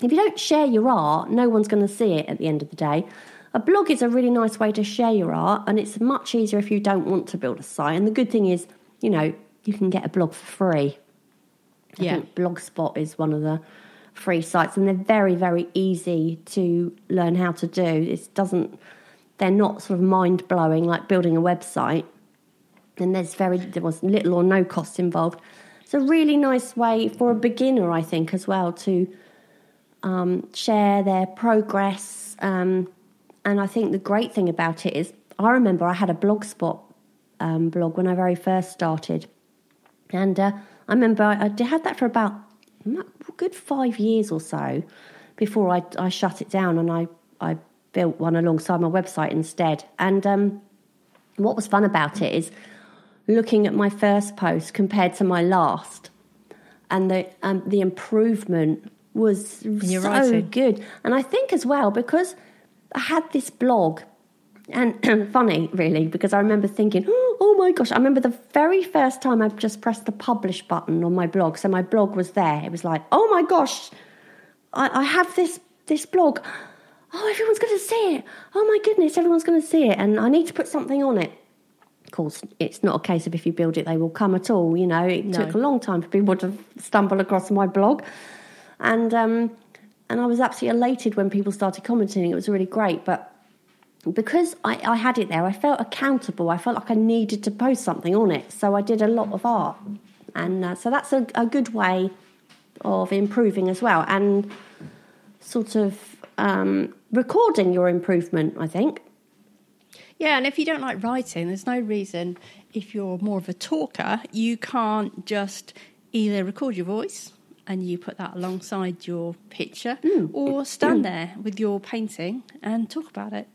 if you don't share your art, no one's going to see it at the end of the day. A blog is a really nice way to share your art, and it's much easier if you don't want to build a site. And the good thing is, you know, you can get a blog for free. I Yeah. think Blogspot is one of the free sites, and they're very, very easy to learn how to do. It doesn't, they're not sort of mind blowing like building a website, and there's very there was little or no cost involved. It's a really nice way for a beginner, I think, as well to um, share their progress. Um, and I think the great thing about it is, I remember I had a Blogspot um, blog when I very first started. And uh, I remember I, I did- that for about mm, a good five years or so before I, I shut it down and I, I built one alongside my website instead. And um, what was fun about it is looking at my first post compared to my last, and the um, the improvement was so writing. good. And I think as well because I had this blog, and [clears throat] funny really because I remember thinking, [gasps] oh my gosh! I remember the very first time I just pressed the publish button on my blog. So my blog was there. It was like, oh my gosh, I, I have this this blog. [gasps] Oh, everyone's going to see it. Oh my goodness, everyone's going to see it, and I need to put something on it. Of course, it's not a case of if you build it, they will come at all. You know, it No. took a long time for people to stumble across my blog, and um, and I was absolutely elated when people started commenting. It was really great, but because I, I had it there, I felt accountable. I felt like I needed to post something on it. So I did a lot of art. And uh, so that's a, a good way of improving as well. And sort of um, recording your improvement, I think. Yeah, and if you don't like writing, there's no reason, if you're more of a talker, you can't just either record your voice and you put that alongside your picture mm. or stand there with your painting and talk about it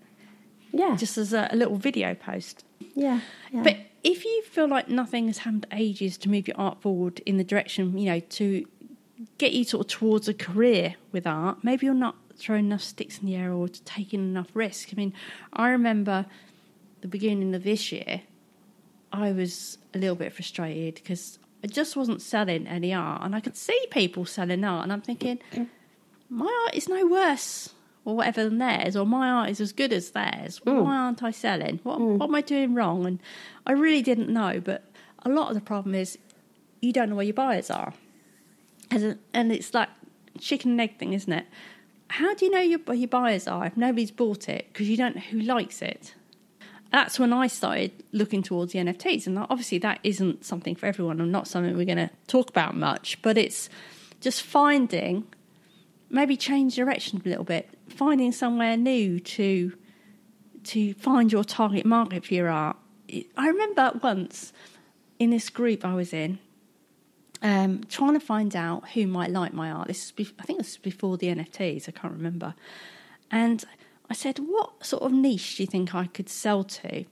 Yeah. just as a, a little video post. yeah. yeah. But if you feel like nothing has happened ages to move your art forward in the direction, you know, to get you sort of towards a career with art, maybe you're not throwing enough sticks in the air or taking enough risk. I mean, I remember the beginning of this year, I was a little bit frustrated because I just wasn't selling any art, and I could see people selling art, and I'm thinking, my art is no worse or whatever than theirs, or my art is as good as theirs. Why hmm. aren't I selling? What, hmm. what am I doing wrong? And I really didn't know, but a lot of the problem is you don't know where your buyers are. A, and it's like chicken and egg thing, isn't it? How do you know your, where your buyers are if nobody's bought it because you don't know who likes it? That's when I started looking towards the NFTs, and obviously that isn't something for everyone, and not something we're going to talk about much. But it's just finding, maybe change direction a little bit, finding somewhere new to to find your target market for your art. I remember once in this group I was in, um, trying to find out who might like my art. This is, bef- I think this was before the NFTs. I can't remember. And I said, "What sort of niche do you think I could sell to?"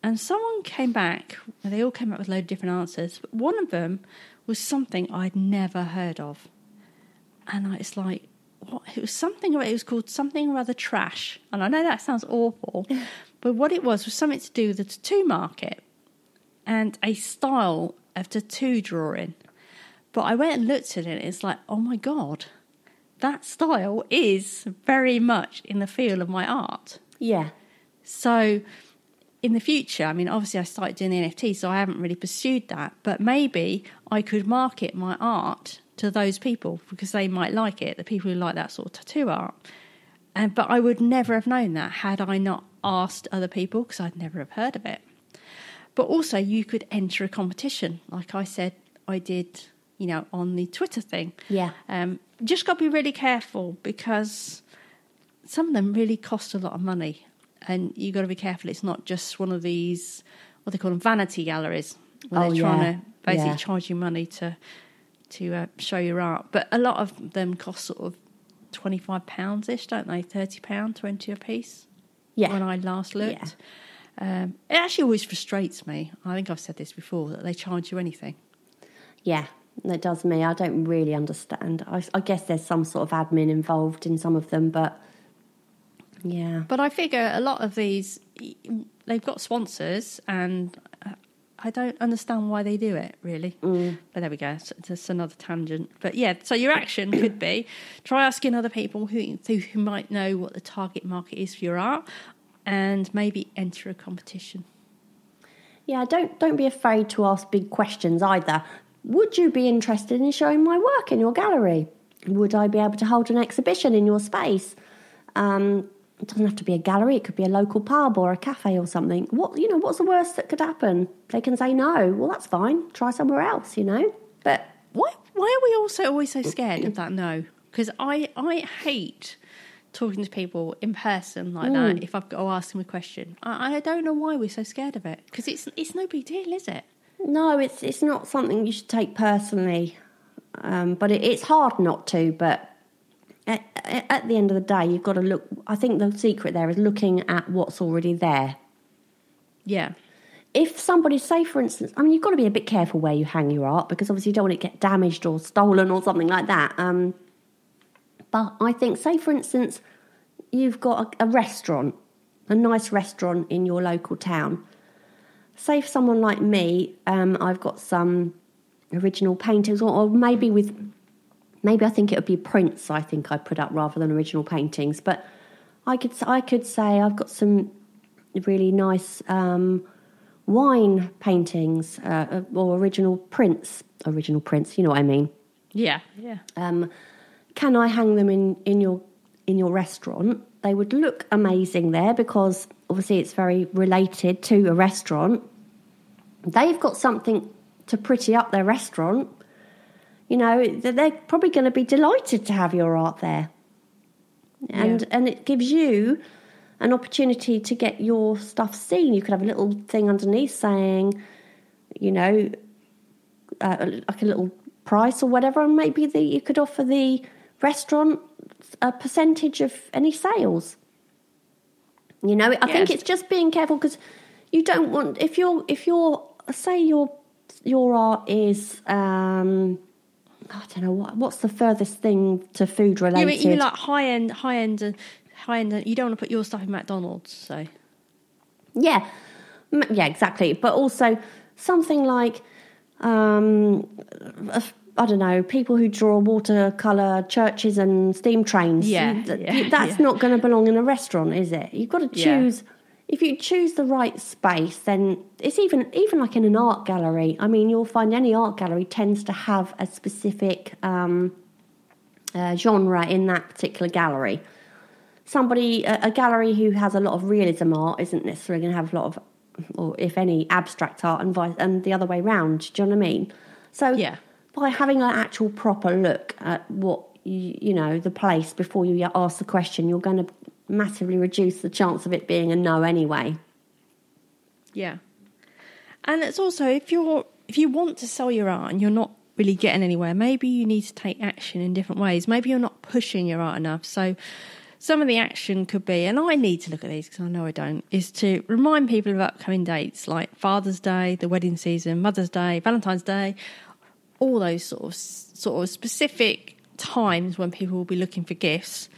And someone came back. and They all came up with a load of different answers, but one of them was something I'd never heard of. And I, it's like, what? It was something. It was called something rather trash. And I know that sounds awful, but what it was was something to do with the tattoo market and a style of tattoo drawing. But I went and looked at it, and it's like, oh my God, that style is very much in the feel of my art. yeah. So in the future, I mean, obviously I started doing the NFT, so I haven't really pursued that, but maybe I could market my art to those people because they might like it, the people who like that sort of tattoo art. And, but I would never have known that had I not asked other people because I'd never have heard of it. But also, you could enter a competition, like I said, I did, you know, on the Twitter thing. Yeah. Um, just got to be really careful because some of them really cost a lot of money, and you've got to be careful. It's not just one of these what they call them vanity galleries where Oh, they're trying yeah. to basically Yeah. charge you money to to uh, show your art. But a lot of them cost sort of twenty five pounds ish, don't they? Thirty pound, twenty a piece. Yeah. When I last looked. Um, it actually always frustrates me. I think I've said this before that they charge you anything. Yeah, that does me. I don't really understand. I, I guess there's some sort of admin involved in some of them, but yeah, But I figure a lot of these, they've got sponsors, and uh, I don't understand why they do it really. Mm. But there we go. It's just another tangent. But yeah, so your action could be try asking other people who who who might know what the target market is for your art, and maybe enter a competition. yeah. Don't don't be afraid to ask big questions either. Would you be interested in showing my work in your gallery? Would I be able to hold an exhibition in your space? Um, it doesn't have to be a gallery. It could be a local pub or a cafe or something. What you know? What's the worst that could happen? They can say no. Well, that's fine. Try somewhere else. You know. But Why why are we also always so scared of that no? Because I I hate talking to people in person like that. If I've got to ask them a question, I, I don't know why we're so scared of it. Because it's it's no big deal, is it? No, it's it's not something you should take personally, um, but it, it's hard not to. But at, at the end of the day, you've got to look. I think the secret there is looking at what's already there. Yeah. If somebody, say for instance, I mean, you've got to be a bit careful where you hang your art because obviously you don't want it to get damaged or stolen or something like that. Um, but I think, say for instance, you've got a, a restaurant, a nice restaurant in your local town. Say for someone like me, um, I've got some original paintings, or, or maybe with, maybe I think it would be prints. I think I put up rather than original paintings. But I could I could say I've got some really nice um, wine paintings uh, or original prints. Original prints, you know what I mean. Yeah. Yeah. Um, can I hang them in, in your in your restaurant? they would look amazing there because obviously it's very related to a restaurant. They've got something to pretty up their restaurant. You know, they're probably going to be delighted to have your art there. And Yeah. and it gives you an opportunity to get your stuff seen. You could have a little thing underneath saying, you know, uh, like a little price or whatever, and maybe the, you could offer the restaurant a percentage of any sales. You know, I think it's just being careful because you don't want if you're if you're say your your art is um, I don't know what what's the furthest thing to food related. you mean like high end, high end, uh, high end. uh, You don't want to put your stuff in McDonald's, so Yeah, yeah, exactly. But also something like, um, I don't know, people who draw watercolor churches and steam trains. Yeah, th- yeah, that's yeah. not going to belong in a restaurant, is it? You've got to Yeah. choose. If you choose the right space, then it's even even like in an art gallery. I mean, you'll find any art gallery tends to have a specific um, uh, genre in that particular gallery somebody a, a gallery who has a lot of realism art isn't necessarily going to have a lot of or if any abstract art and vice and the other way round do you know what i mean so Yeah. By having an actual proper look at what you, you know the place before you ask the question you're going to massively reduce the chance of it being a no anyway yeah. And it's also if you're if you want to sell your art and you're not really getting anywhere, maybe you need to take action in different ways. Maybe you're not pushing your art enough. So some of the action could be, and I need to look at these because I know I don't, is to remind people of upcoming dates like Father's Day, the wedding season, Mother's Day, Valentine's Day, all those sort of sort of specific times when people will be looking for gifts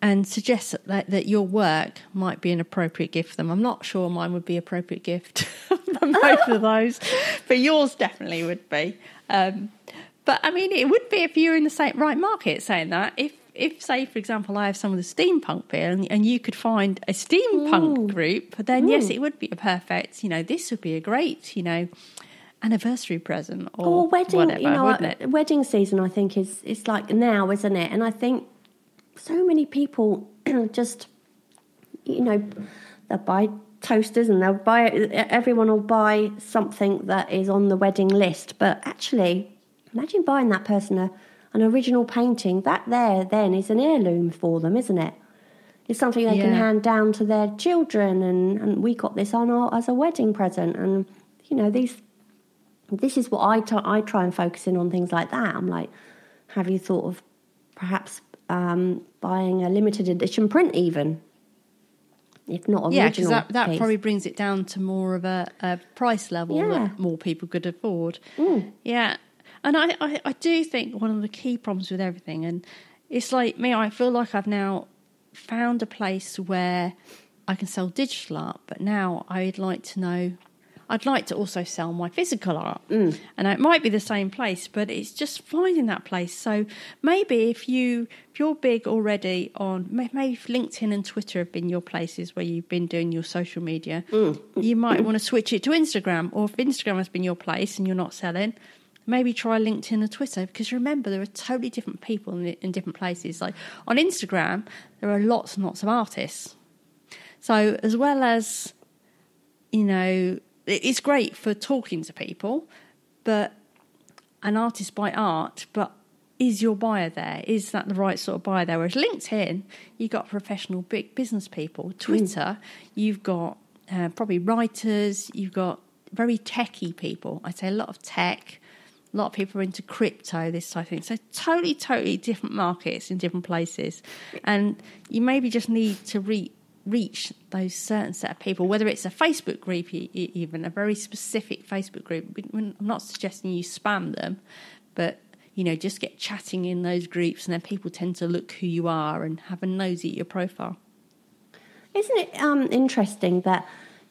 and suggest that, that your work might be an appropriate gift for them. I'm not sure mine would be appropriate gift [laughs] for both of those, but yours definitely would be. Um, but I mean, it would be if you're in the same right market. Saying that, if if say for example, I have some of the steampunk beer, and, and you could find a steampunk group, then yes, it would be a perfect. You know, this would be a great, you know, anniversary present or, oh, or wedding whatever, you know wedding season i think is it's like now isn't it? And i think so many people [clears throat] just you know they'll buy toasters and they'll buy everyone will buy something that is on the wedding list. But actually imagine buying that person a, an original painting. That there then is an heirloom for them isn't it? It's something they can hand down to their children and, and we got this on our, as a wedding present. And you know these this is what I t- I try and focus in on things like that. I'm like, have you thought of perhaps um, buying a limited edition print, even if not original? Yeah, because that, that probably brings it down to more of a, a price level Yeah. that more people could afford. Yeah, and I, I, I do think one of the key problems with everything, and it's like me, I feel like I've now found a place where I can sell digital art, but now I'd like to know. I'd like to also sell my physical art, mm. and it might be the same place, but it's just finding that place. So maybe if you if you're big already on maybe if LinkedIn and Twitter have been your places where you've been doing your social media, mm. you might want to switch it to Instagram. Or if Instagram has been your place and you're not selling, maybe try LinkedIn and Twitter because remember there are totally different people in, in different places. Like on Instagram, there are lots and lots of artists. So as well as you know, it's great for talking to people, but an artist by art, but is your buyer there? Is that the right sort of buyer there? Whereas LinkedIn, you've got professional big business people. Twitter, you've got uh, probably writers, you've got very techy people. I'd say a lot of tech, a lot of people are into crypto, this type of thing. So totally, totally different markets in different places. And you maybe just need to re- reach those certain set of people, whether it's a Facebook group, even a very specific Facebook group. I'm not suggesting you spam them, but you know, just get chatting in those groups, and then people tend to look who you are and have a nose at your profile. Isn't it um, interesting that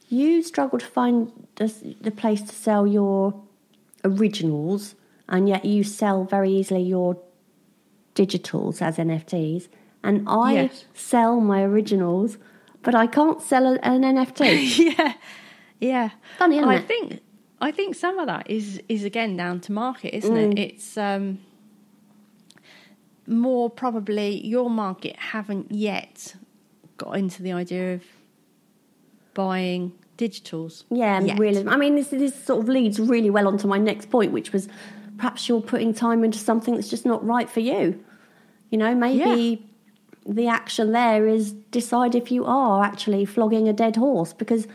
you struggle to find the, the place to sell your originals, and yet you sell very easily your digitals as NFTs, and I Yes. sell my originals, but I can't sell a- an NFT. [laughs] yeah, yeah. Funny, isn't I it? think I think some of that is is again down to market, isn't it? It's um, more probably your market haven't yet got into the idea of buying digitals. Yeah, yet. realism. I mean, this this sort of leads really well onto my next point, which was perhaps you're putting time into something that's just not right for you. You know, maybe the action there is decide if you are actually flogging a dead horse because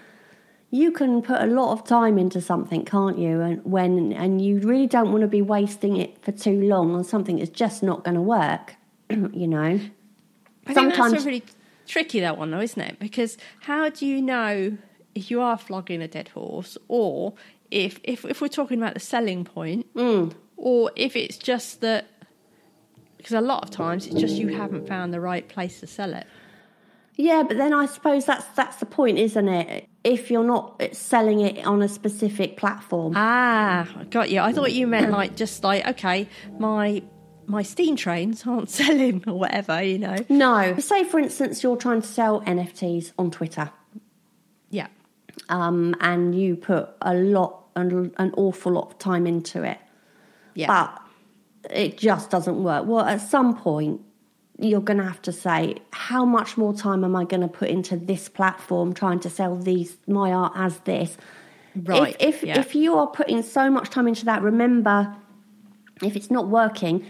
you can put a lot of time into something, can't you? And when and you really don't want to be wasting it for too long on something that's just not going to work. [clears throat] you know, I think that's a really tricky that one though, isn't it? Because how do you know if you are flogging a dead horse, or if if if we're talking about the selling point, hmm. or if it's just that because a lot of times it's just you haven't found the right place to sell it. Yeah, but then I suppose that's that's the point, isn't it? If you're not selling it on a specific platform. Ah, I got you. I thought you meant like just like okay, my my steam trains aren't [laughs] selling or whatever, you know. No. Say, for instance, you're trying to sell NFTs on Twitter Yeah. um, and you put a lot, an, an awful lot of time into it, Yeah. but it just doesn't work. Well, at some point, you're going to have to say, how much more time am I going to put into this platform trying to sell these my art as this? Right, If if, yeah. if you are putting so much time into that, remember, if it's not working,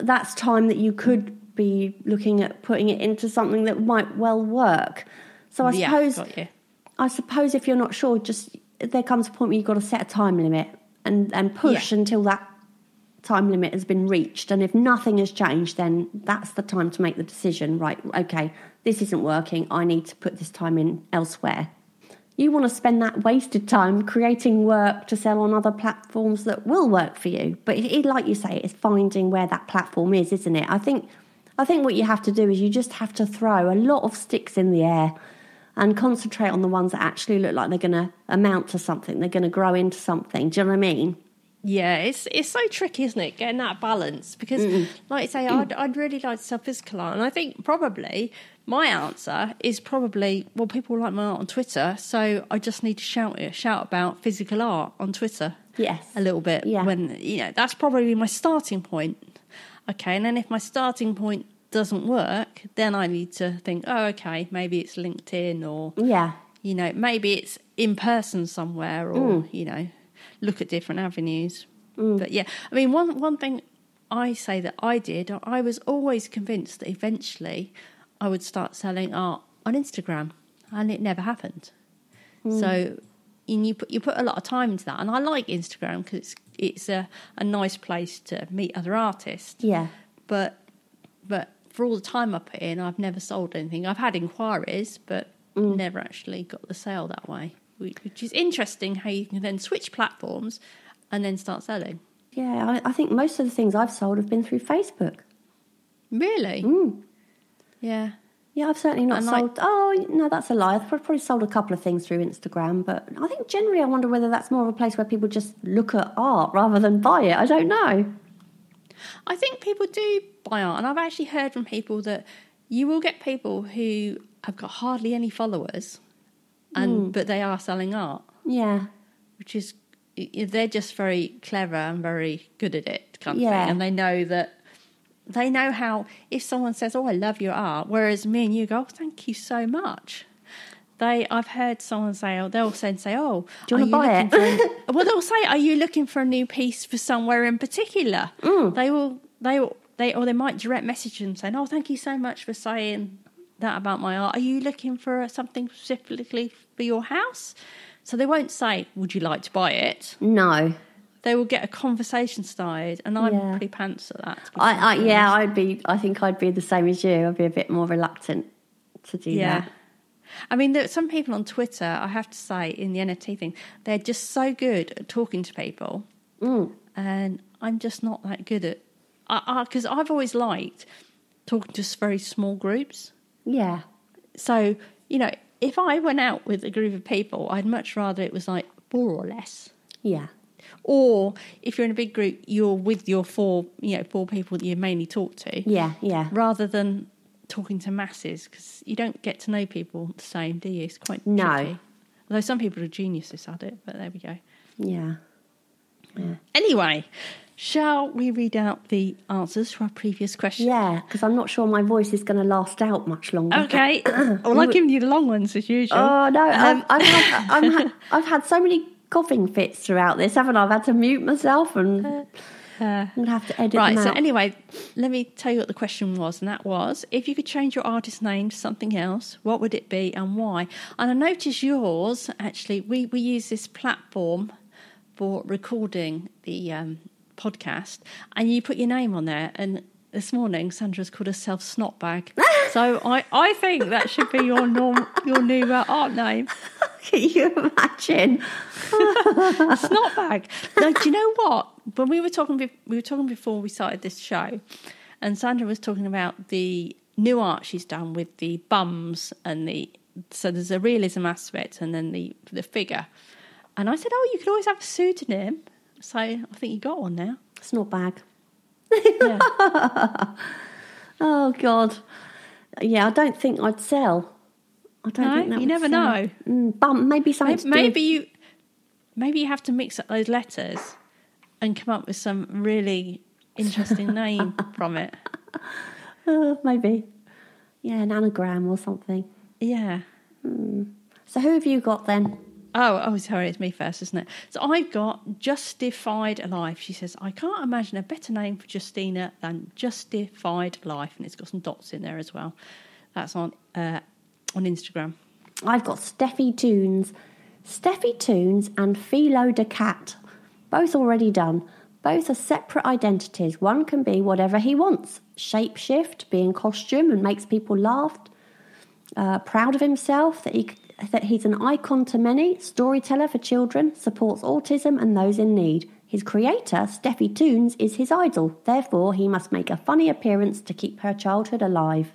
that's time that you could be looking at putting it into something that might well work. So I yeah, suppose got you. I suppose if you're not sure, just there comes a point where you've got to set a time limit and, and push Yeah. until that time limit has been reached. And if nothing has changed, then that's the time to make the decision. Right, okay, this isn't working. I need to put this time in elsewhere. You want to spend that wasted time creating work to sell on other platforms that will work for you. But it, it, like you say, it's finding where that platform is, isn't it? I think, I think what you have to do is you just have to throw a lot of sticks in the air and concentrate on the ones that actually look like they're going to amount to something. They're going to grow into something. Do you know what I mean? Yeah, it's it's so tricky, isn't it? Getting that balance because, like I say, mm. I'd I'd really like to sell physical art, and I think probably my answer is probably well, people like my art on Twitter, so I just need to shout it, shout about physical art on Twitter. Yes. a little bit. Yeah. when you know that's probably my starting point. Okay, and then if my starting point doesn't work, then I need to think, oh, okay, maybe it's LinkedIn or Yeah. you know, maybe it's in person somewhere or, mm. you know, look at different avenues. Mm. But yeah, I mean, one, one thing I say that I did, I was always convinced that eventually I would start selling art on Instagram, and it never happened. Mm. So, and you put you put a lot of time into that, and I like Instagram because it's it's a, a nice place to meet other artists Yeah. but but for all the time I put in, I've never sold anything. I've had inquiries, but mm. never actually got the sale that way. Which is interesting how you can then switch platforms and then start selling. Yeah. I, I think most of the things I've sold have been through Facebook. Really? Mm. Yeah. Yeah, I've certainly not And like- sold. oh, no, that's a lie. I've probably sold a couple of things through Instagram, but I think generally I wonder whether that's more of a place where people just look at art rather than buy it. I don't know. I think people do buy art, and I've actually heard from people that you will get people who have got hardly any followers, and but they are selling art, Yeah. which is they're just very clever and very good at it, kind of Yeah. thing, and they know that they know how if someone says, "Oh, I love your art," whereas me and you go, oh, "Thank you so much." They, I've heard someone say, oh, they'll say, say, "Oh, Do you wanna buy it?" a- [laughs] well, they'll say, "Are you looking for a new piece for somewhere in particular?" Mm. They will, they will, they or they might direct message them saying, "Oh, thank you so much for saying that about my art. Are you looking for something specifically for your house?" So they won't say, "Would you like to buy it?" No. They will get a conversation started, and I'm Yeah. pretty pants at that. I, I yeah. I'd be. I think I'd be the same as you. I'd be a bit more reluctant to do yeah. that. I mean, there, some people on Twitter, I have to say, in the NFT thing, they're just so good at talking to people, Mm. and I'm just not that good at. I Because I've always liked talking to very small groups. Yeah, So you know, if I went out with a group of people, I'd much rather it was like four or less. yeah, Or if you're in a big group, you're with your four, you know, four people that you mainly talk to, yeah, yeah. rather than talking to masses because you don't get to know people the same, do you? It's quite No. tricky. Although some people are geniuses at it, but there we go. Yeah. Anyway, shall we read out the answers to our previous question? Yeah, because I'm not sure my voice is going to last out much longer. Okay. [clears throat] well, I've given you the long ones as usual. Oh no, Um, I've, I've, had, I'm [laughs] ha- I've had so many coughing fits throughout this, haven't I? I've had to mute myself and Uh, I'm to have to edit Right, so anyway, let me tell you what the question was, and that was if you could change your artist name to something else, what would it be and why? And I noticed yours, actually, we, we use this platform for recording the um, podcast, and you put your name on there. And this morning, Sandra's called herself Snotbag. [laughs] so I, I think that should be your, norm, your new uh, art name. [laughs] Can you imagine? [laughs] Snotbag. No, do you know what? When we were talking, be- we were talking before we started this show, and Sandra was talking about the new art she's done with the bums and the so there's a realism aspect and then the the figure. And I said, oh, you could always have a pseudonym. So I think you got one now. It's not bag. Yeah. [laughs] Oh God. Yeah, I don't think I'd sell. I don't No, think that you never sell. know. Mm, bum, maybe something. maybe, maybe you maybe you have to mix up those letters and come up with some really interesting [laughs] name from it. [laughs] Uh, maybe. Yeah, an anagram or something. Yeah. So who have you got then? Oh, oh, sorry, it's me first, isn't it? So I've got Justified Life. She says, I can't imagine a better name for Justina than Justified Life. And it's got some dots in there as well. That's on uh, on Instagram. I've got Steffi Toons. Steffi Toons and Philo de Cat. Both already done. Both are separate identities. One can be whatever he wants. Shapeshift, be in costume and makes people laugh. Uh, proud of himself that he that he's an icon to many, storyteller for children, supports autism and those in need. His creator, Steffi Toons, is his idol. Therefore, he must make a funny appearance to keep her childhood alive.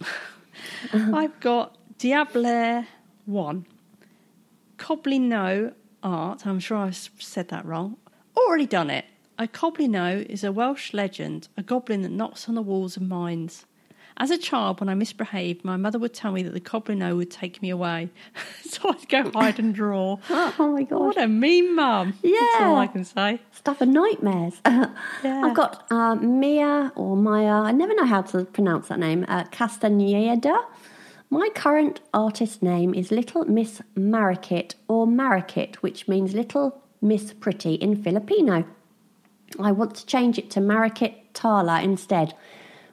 [laughs] I've got Diabler 1. Coblino Art. I'm sure I've said that wrong. Already done it. A Coblino is a Welsh legend, a goblin that knocks on the walls of mines. As a child, when I misbehaved, my mother would tell me that the Coblino would take me away. [laughs] so I'd go hide and draw. [laughs] Oh my god. What a mean mum. That's all Yeah. I can say. stuff of nightmares. [laughs] I've got uh, Mia or Maya, I never know how to pronounce that name, uh, Castaneda. My current artist name is Little Miss Marikit or Marikit, which means Little Miss Pretty in Filipino. I want to change it to Marikit Tala instead,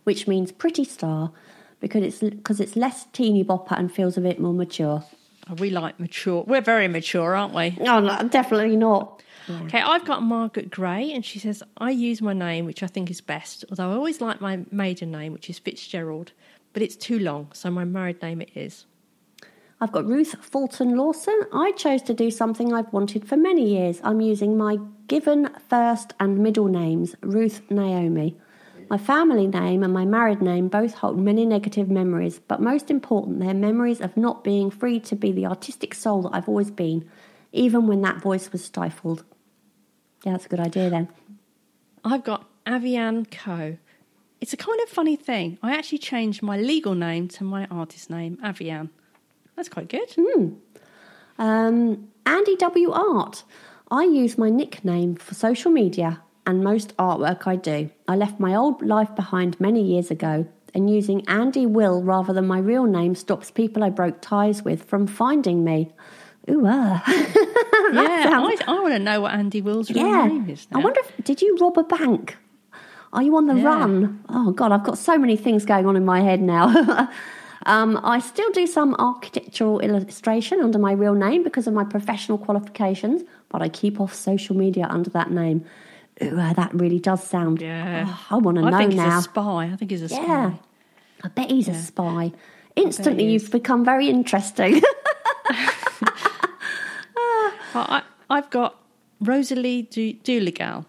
which means Pretty Star because it's, because it's less teeny bopper and feels a bit more mature. Oh, we like mature. We're very mature, aren't we? Oh, no, definitely not. Okay, I've got Margaret Gray, and she says, I use my name, which I think is best, although I always like my maiden name, which is Fitzgerald, but it's too long, so my married name it is. I've got Ruth Fulton Lawson. I chose to do something I've wanted for many years. I'm using my given first and middle names, Ruth Naomi. My family name and my married name both hold many negative memories, but most important, they're memories of not being free to be the artistic soul that I've always been, even when that voice was stifled. Yeah, that's a good idea then. I've got Avian Co. It's a kind of funny thing. I actually changed my legal name to my artist name, Avian. That's quite good. Um, Andy W. Art. I use my nickname for social media and most artwork I do. I left my old life behind many years ago, and using Andy Will rather than my real name stops people I broke ties with from finding me. Ooh, ah. [laughs] yeah, sounds- I, I want to know what Andy Will's real yeah. name is I wonder if did you rob a bank? Are you on the Yeah. run? Oh God, I've got so many things going on in my head now. [laughs] um, I still do some architectural illustration under my real name because of my professional qualifications, but I keep off social media under that name. Ooh, that really does sound. Yeah. Oh, I want to I know think now. he's a spy. I think he's a spy. yeah, I bet he's a spy. Instantly, he is. you've become very interesting. [laughs] Well, I, I've got Rosalie Do- Dooligal.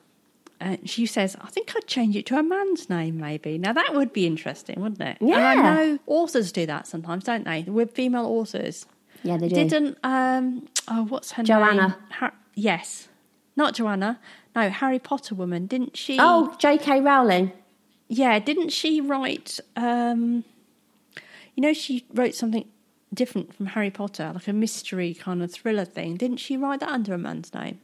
Uh, she says, I think I'd change it to a man's name, maybe. Now, that would be interesting, wouldn't it? And I know authors do that sometimes, don't they? With female authors. yeah, they do. Didn't, um, oh, what's her name? Joanna. Har- yes. Not Joanna. No, Harry Potter woman. Didn't she? oh, J.K. Rowling. Yeah, didn't she write? Um, you know, she wrote something different from Harry Potter, like a mystery kind of thriller thing. Didn't she write that under a man's name?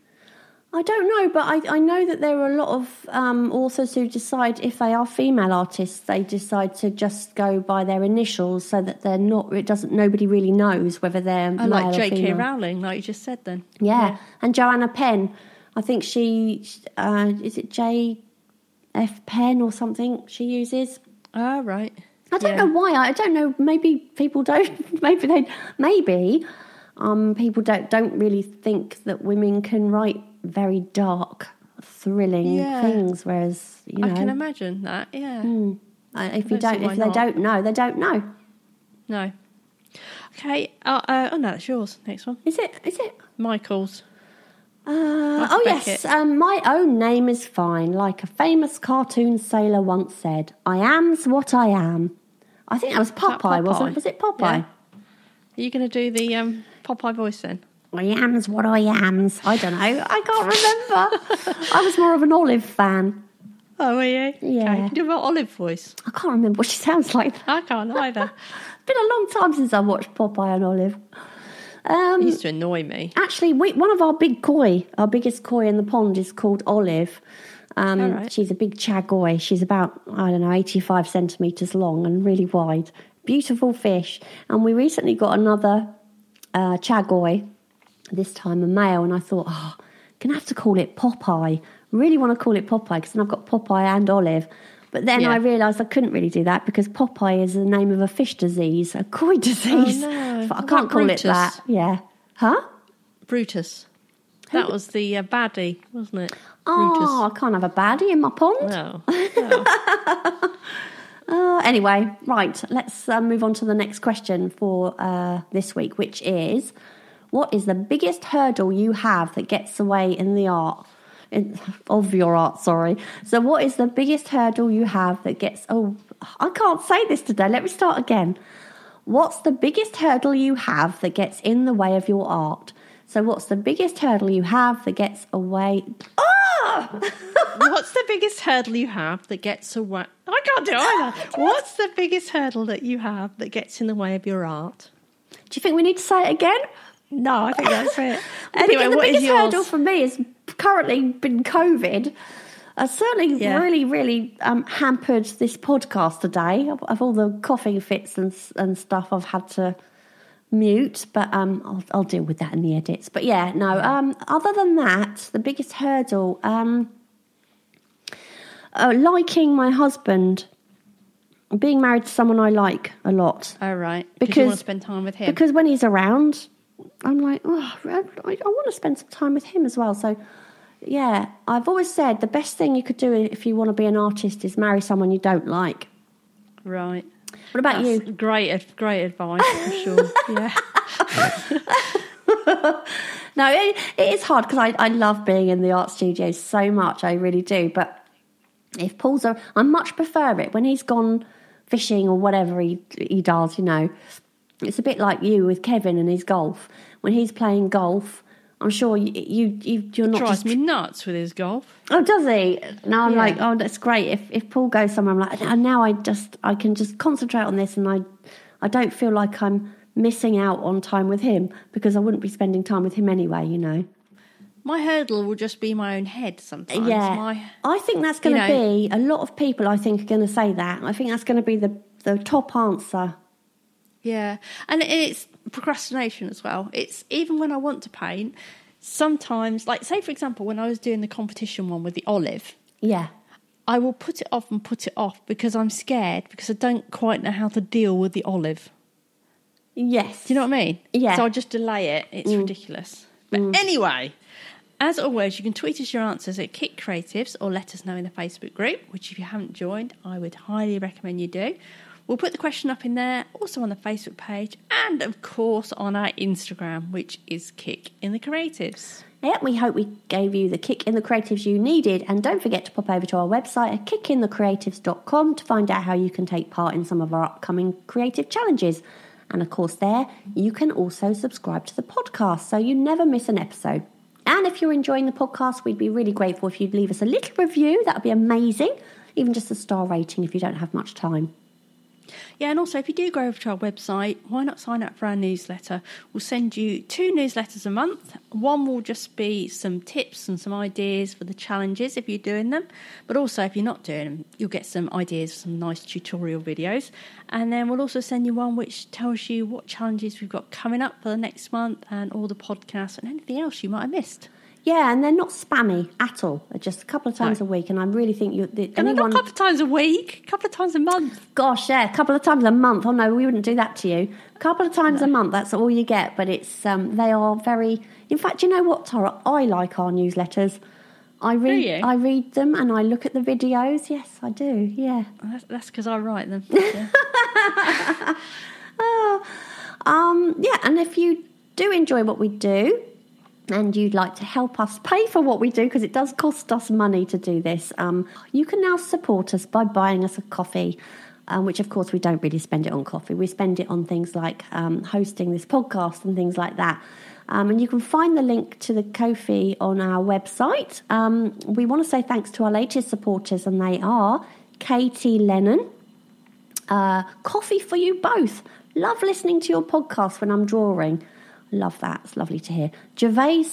I don't know, but I, I know that there are a lot of um, authors who decide if they are female artists, they decide to just go by their initials so that they're not. It doesn't. Nobody really knows whether they're male like J.K. Rowling, like you just said. Then Yeah. and Joanna Penn. I think she uh, is it J. F. Penn or something she uses. Ah, right. I don't Yeah. know why. I don't know. Maybe people don't. [laughs] Maybe they. Maybe um, people don't don't really think that women can write very dark, thrilling Yeah. things. Whereas you know, I can imagine that. Yeah. uh, if you don't don't, if they not. don't know, they don't know. No. Okay. Uh, uh, oh no, that's yours. Next one. Is it? Is it? Michael's. Uh, oh Beckett. yes, um, my own name is fine. Like a famous cartoon sailor once said, "I am's what I am." I think that was that Popeye, wasn't it? Was it Popeye? Yeah. Are you going to do the um, Popeye voice then? I am's what I am's. I don't know. I can't remember. I was more of an Olive fan. Oh, are you? Yeah. Okay. Do an olive voice. I can't remember what she sounds like. I can't either. It's [laughs] been a long time since I watched Popeye and Olive. Um, used to annoy me. Actually, we, one of our big koi, our biggest koi in the pond, is called Olive. Um, right. She's a big chagoi. She's about, I don't know, 85 centimetres long and really wide. Beautiful fish. And we recently got another uh, chagoi, this time a male, and I thought, oh, going to have to call it Popeye. Really want to call it Popeye because then I've got Popeye and Olive. But then Yeah. I realised I couldn't really do that because Popeye is the name of a fish disease, a koi [laughs] disease. Oh, no. I can't call Brutus? it that. Yeah. Huh? Brutus. That was the uh, baddie, wasn't it? Oh, I can't have a baddie in my pond. No. [laughs] no. Uh, anyway, right, let's uh, move on to the next question for uh, this week, which is what is the biggest hurdle you have that gets away in the art? In, of your art, sorry. So, what is the biggest hurdle you have that gets. Oh, I can't say this today. Let me start again. What's the biggest hurdle you have that gets in the way of your art? So, what's the biggest hurdle you have that gets away? Ah! [laughs] What's the biggest hurdle you have that gets away? I can't do it either. [laughs] What's the biggest hurdle that you have that gets in the way of your art? Do you think we need to say it again? No, I think that's it. [laughs] Anyway, the what is biggest yours? hurdle for me has currently been COVID. Uh, certainly, Yeah. really, really um, hampered this podcast today of, of all the coughing fits and and stuff I've had to mute. But um, I'll, I'll deal with that in the edits. But yeah, no. Um, other than that, the biggest hurdle, um, uh, liking my husband, being married to someone I like a lot. Oh, right. Because you want to spend time with him. Because when he's around, I'm like, oh, I, I want to spend some time with him as well. So, yeah, I've always said the best thing you could do if you want to be an artist is marry someone you don't like. right. What about That's you? Great, great advice for sure. [laughs] Yeah. [laughs] No, it, it is hard because I, I love being in the art studio so much. I really do. But if Paul's, a, I much prefer it when he's gone fishing or whatever he he does. You know, it's a bit like you with Kevin and his golf. When he's playing golf, I'm sure you, you, you you're not Drives just me nuts with his golf. Oh, does he? Now I'm Yeah. like, oh, that's great. If if Paul goes somewhere, I'm like, and now I just I can just concentrate on this, and I I don't feel like I'm missing out on time with him because I wouldn't be spending time with him anyway. You know? My hurdle will just be my own head sometimes. yeah. My, I think that's going to you know- be a lot of people. I think are going to say that. I think that's going to be the the top answer. Yeah. And it's procrastination as well. It's even when I want to paint, sometimes, like, say, for example, when I was doing the competition one with the olive, Yeah. I will put it off and put it off because I'm scared because I don't quite know how to deal with the olive. Yes. Do you know what I mean? Yeah. Mm. So I'll just delay it. It's ridiculous. But anyway, as always, you can tweet us your answers at Kick Creatives or let us know in the Facebook group, which if you haven't joined, I would highly recommend you do. We'll put the question up in there, also on the Facebook page, and of course on our Instagram, which is Kick in the Creatives. Yeah, we hope we gave you the kick in the creatives you needed. And don't forget to pop over to our website at kickinthecreatives.com to find out how you can take part in some of our upcoming creative challenges. And of course, there you can also subscribe to the podcast so you never miss an episode. And if you're enjoying the podcast, we'd be really grateful if you'd leave us a little review. That would be amazing. Even just a star rating if you don't have much time. Yeah, and also if you do go over to our website, why not sign up for our newsletter? We'll send you two newsletters a month. One will just be some tips and some ideas for the challenges if you're doing them, but also if you're not doing them, you'll get some ideas, some nice tutorial videos. And then we'll also send you one which tells you what challenges we've got coming up for the next month and all the podcasts and anything else you might have missed. Yeah, and they're not spammy at all. They're just a couple of times No. a week, and I really think you. The, And anyone, a couple of times a week, a couple of times a month. gosh, yeah, a couple of times a month. Oh no, we wouldn't do that to you. A couple of times a month. That's all you get. But it's um, they are very. In fact, you know what, Tara? I like our newsletters. I read. you? I read them and I look at the videos. Yes, I do. Yeah. That's because I write them. Yeah. [laughs] Oh, um, yeah, and if you do enjoy what we do and you'd like to help us pay for what we do, because it does cost us money to do this, um, you can now support us by buying us a coffee. Um, which, of course, we don't really spend it on coffee. We spend it on things like um, hosting this podcast and things like that. Um, and you can find the link to the Ko-fi on our website. Um, we want to say thanks to our latest supporters, and they are Katie Lennon, uh, coffee for you both. Love listening to your podcast when I'm drawing. Love that. It's lovely to hear. Gervais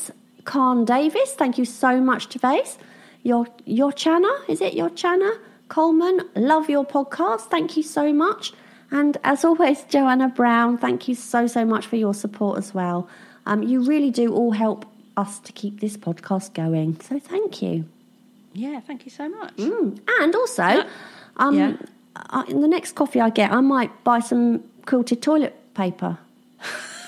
Khan Davis, thank you so much, Gervais. Your your Chana, is it your Chana? Coleman, love your podcast. Thank you so much. And as always, Joanna Brown, thank you so, so much for your support as well. Um, you really do all help us to keep this podcast going. So thank you. yeah, thank you so much. Mm. And also, um, Yeah. uh, in the next coffee I get, I might buy some quilted toilet paper. [laughs]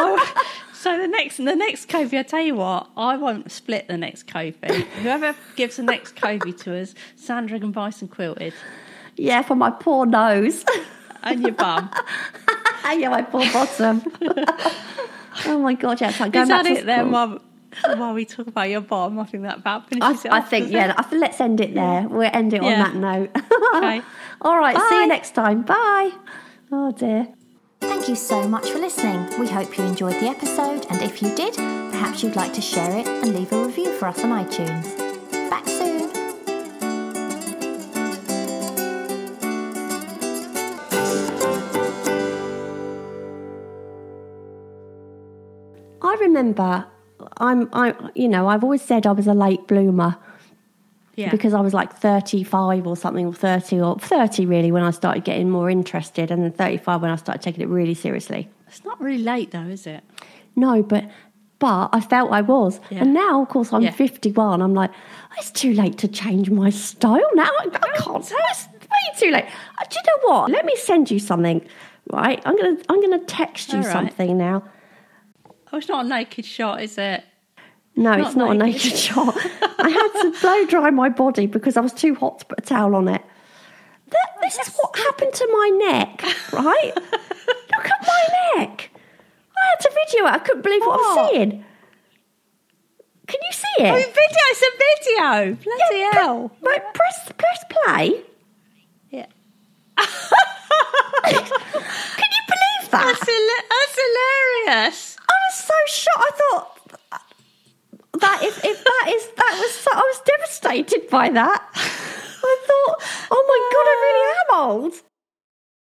Oh, [laughs] so the next, the next Ko-fi, I tell you what, I won't split the next Ko-fi. Whoever gives the next Ko-fi to us, Sandra and Bison quilted, Yeah, for my poor nose. and your bum. [laughs] yeah, my poor bottom. [laughs] oh my god, yes, I'm going Is back that to it then? school. While, we talk about your bottom, I think that about I, finishes it I off, think, yeah? I think let's end it there. We'll end it on Yeah. that note. Okay. All right, see you next time. Bye. Oh dear. Thank you so much for listening. We hope you enjoyed the episode, and if you did, perhaps you'd like to share it and leave a review for us on iTunes. Back soon. I remember I'm I you know, I've always said I was a late bloomer. Yeah. because I was like 35 or something, or 30 or 30 really when I started getting more interested, and then 35 when I started taking it really seriously. it's not really late though, is it? No, but but I felt I was, Yeah. and now of course I'm Yeah. 51. I'm like, it's too late to change my style now. I, I can't. It's way too late. Uh, Do you know what? Let me send you something. Right, I'm gonna I'm gonna text you right. something now. Oh, it's not a naked shot, is it? No, Not it's not a naked. naked [laughs] shot. I had to blow dry my body because I was too hot to put a towel on it. That, this is what happened to my neck, right? [laughs] Look at my neck. I had to video it. I couldn't believe what I was seeing. Can you see it? Oh, video! It's a video. Bloody Yeah, hell! pre- Right, press press play. Yeah. Can you believe that? That's, hila- that's hilarious. I was so shocked. I thought that if, if that is that was so, I was devastated by that. [laughs] I thought, oh my god, I really am old.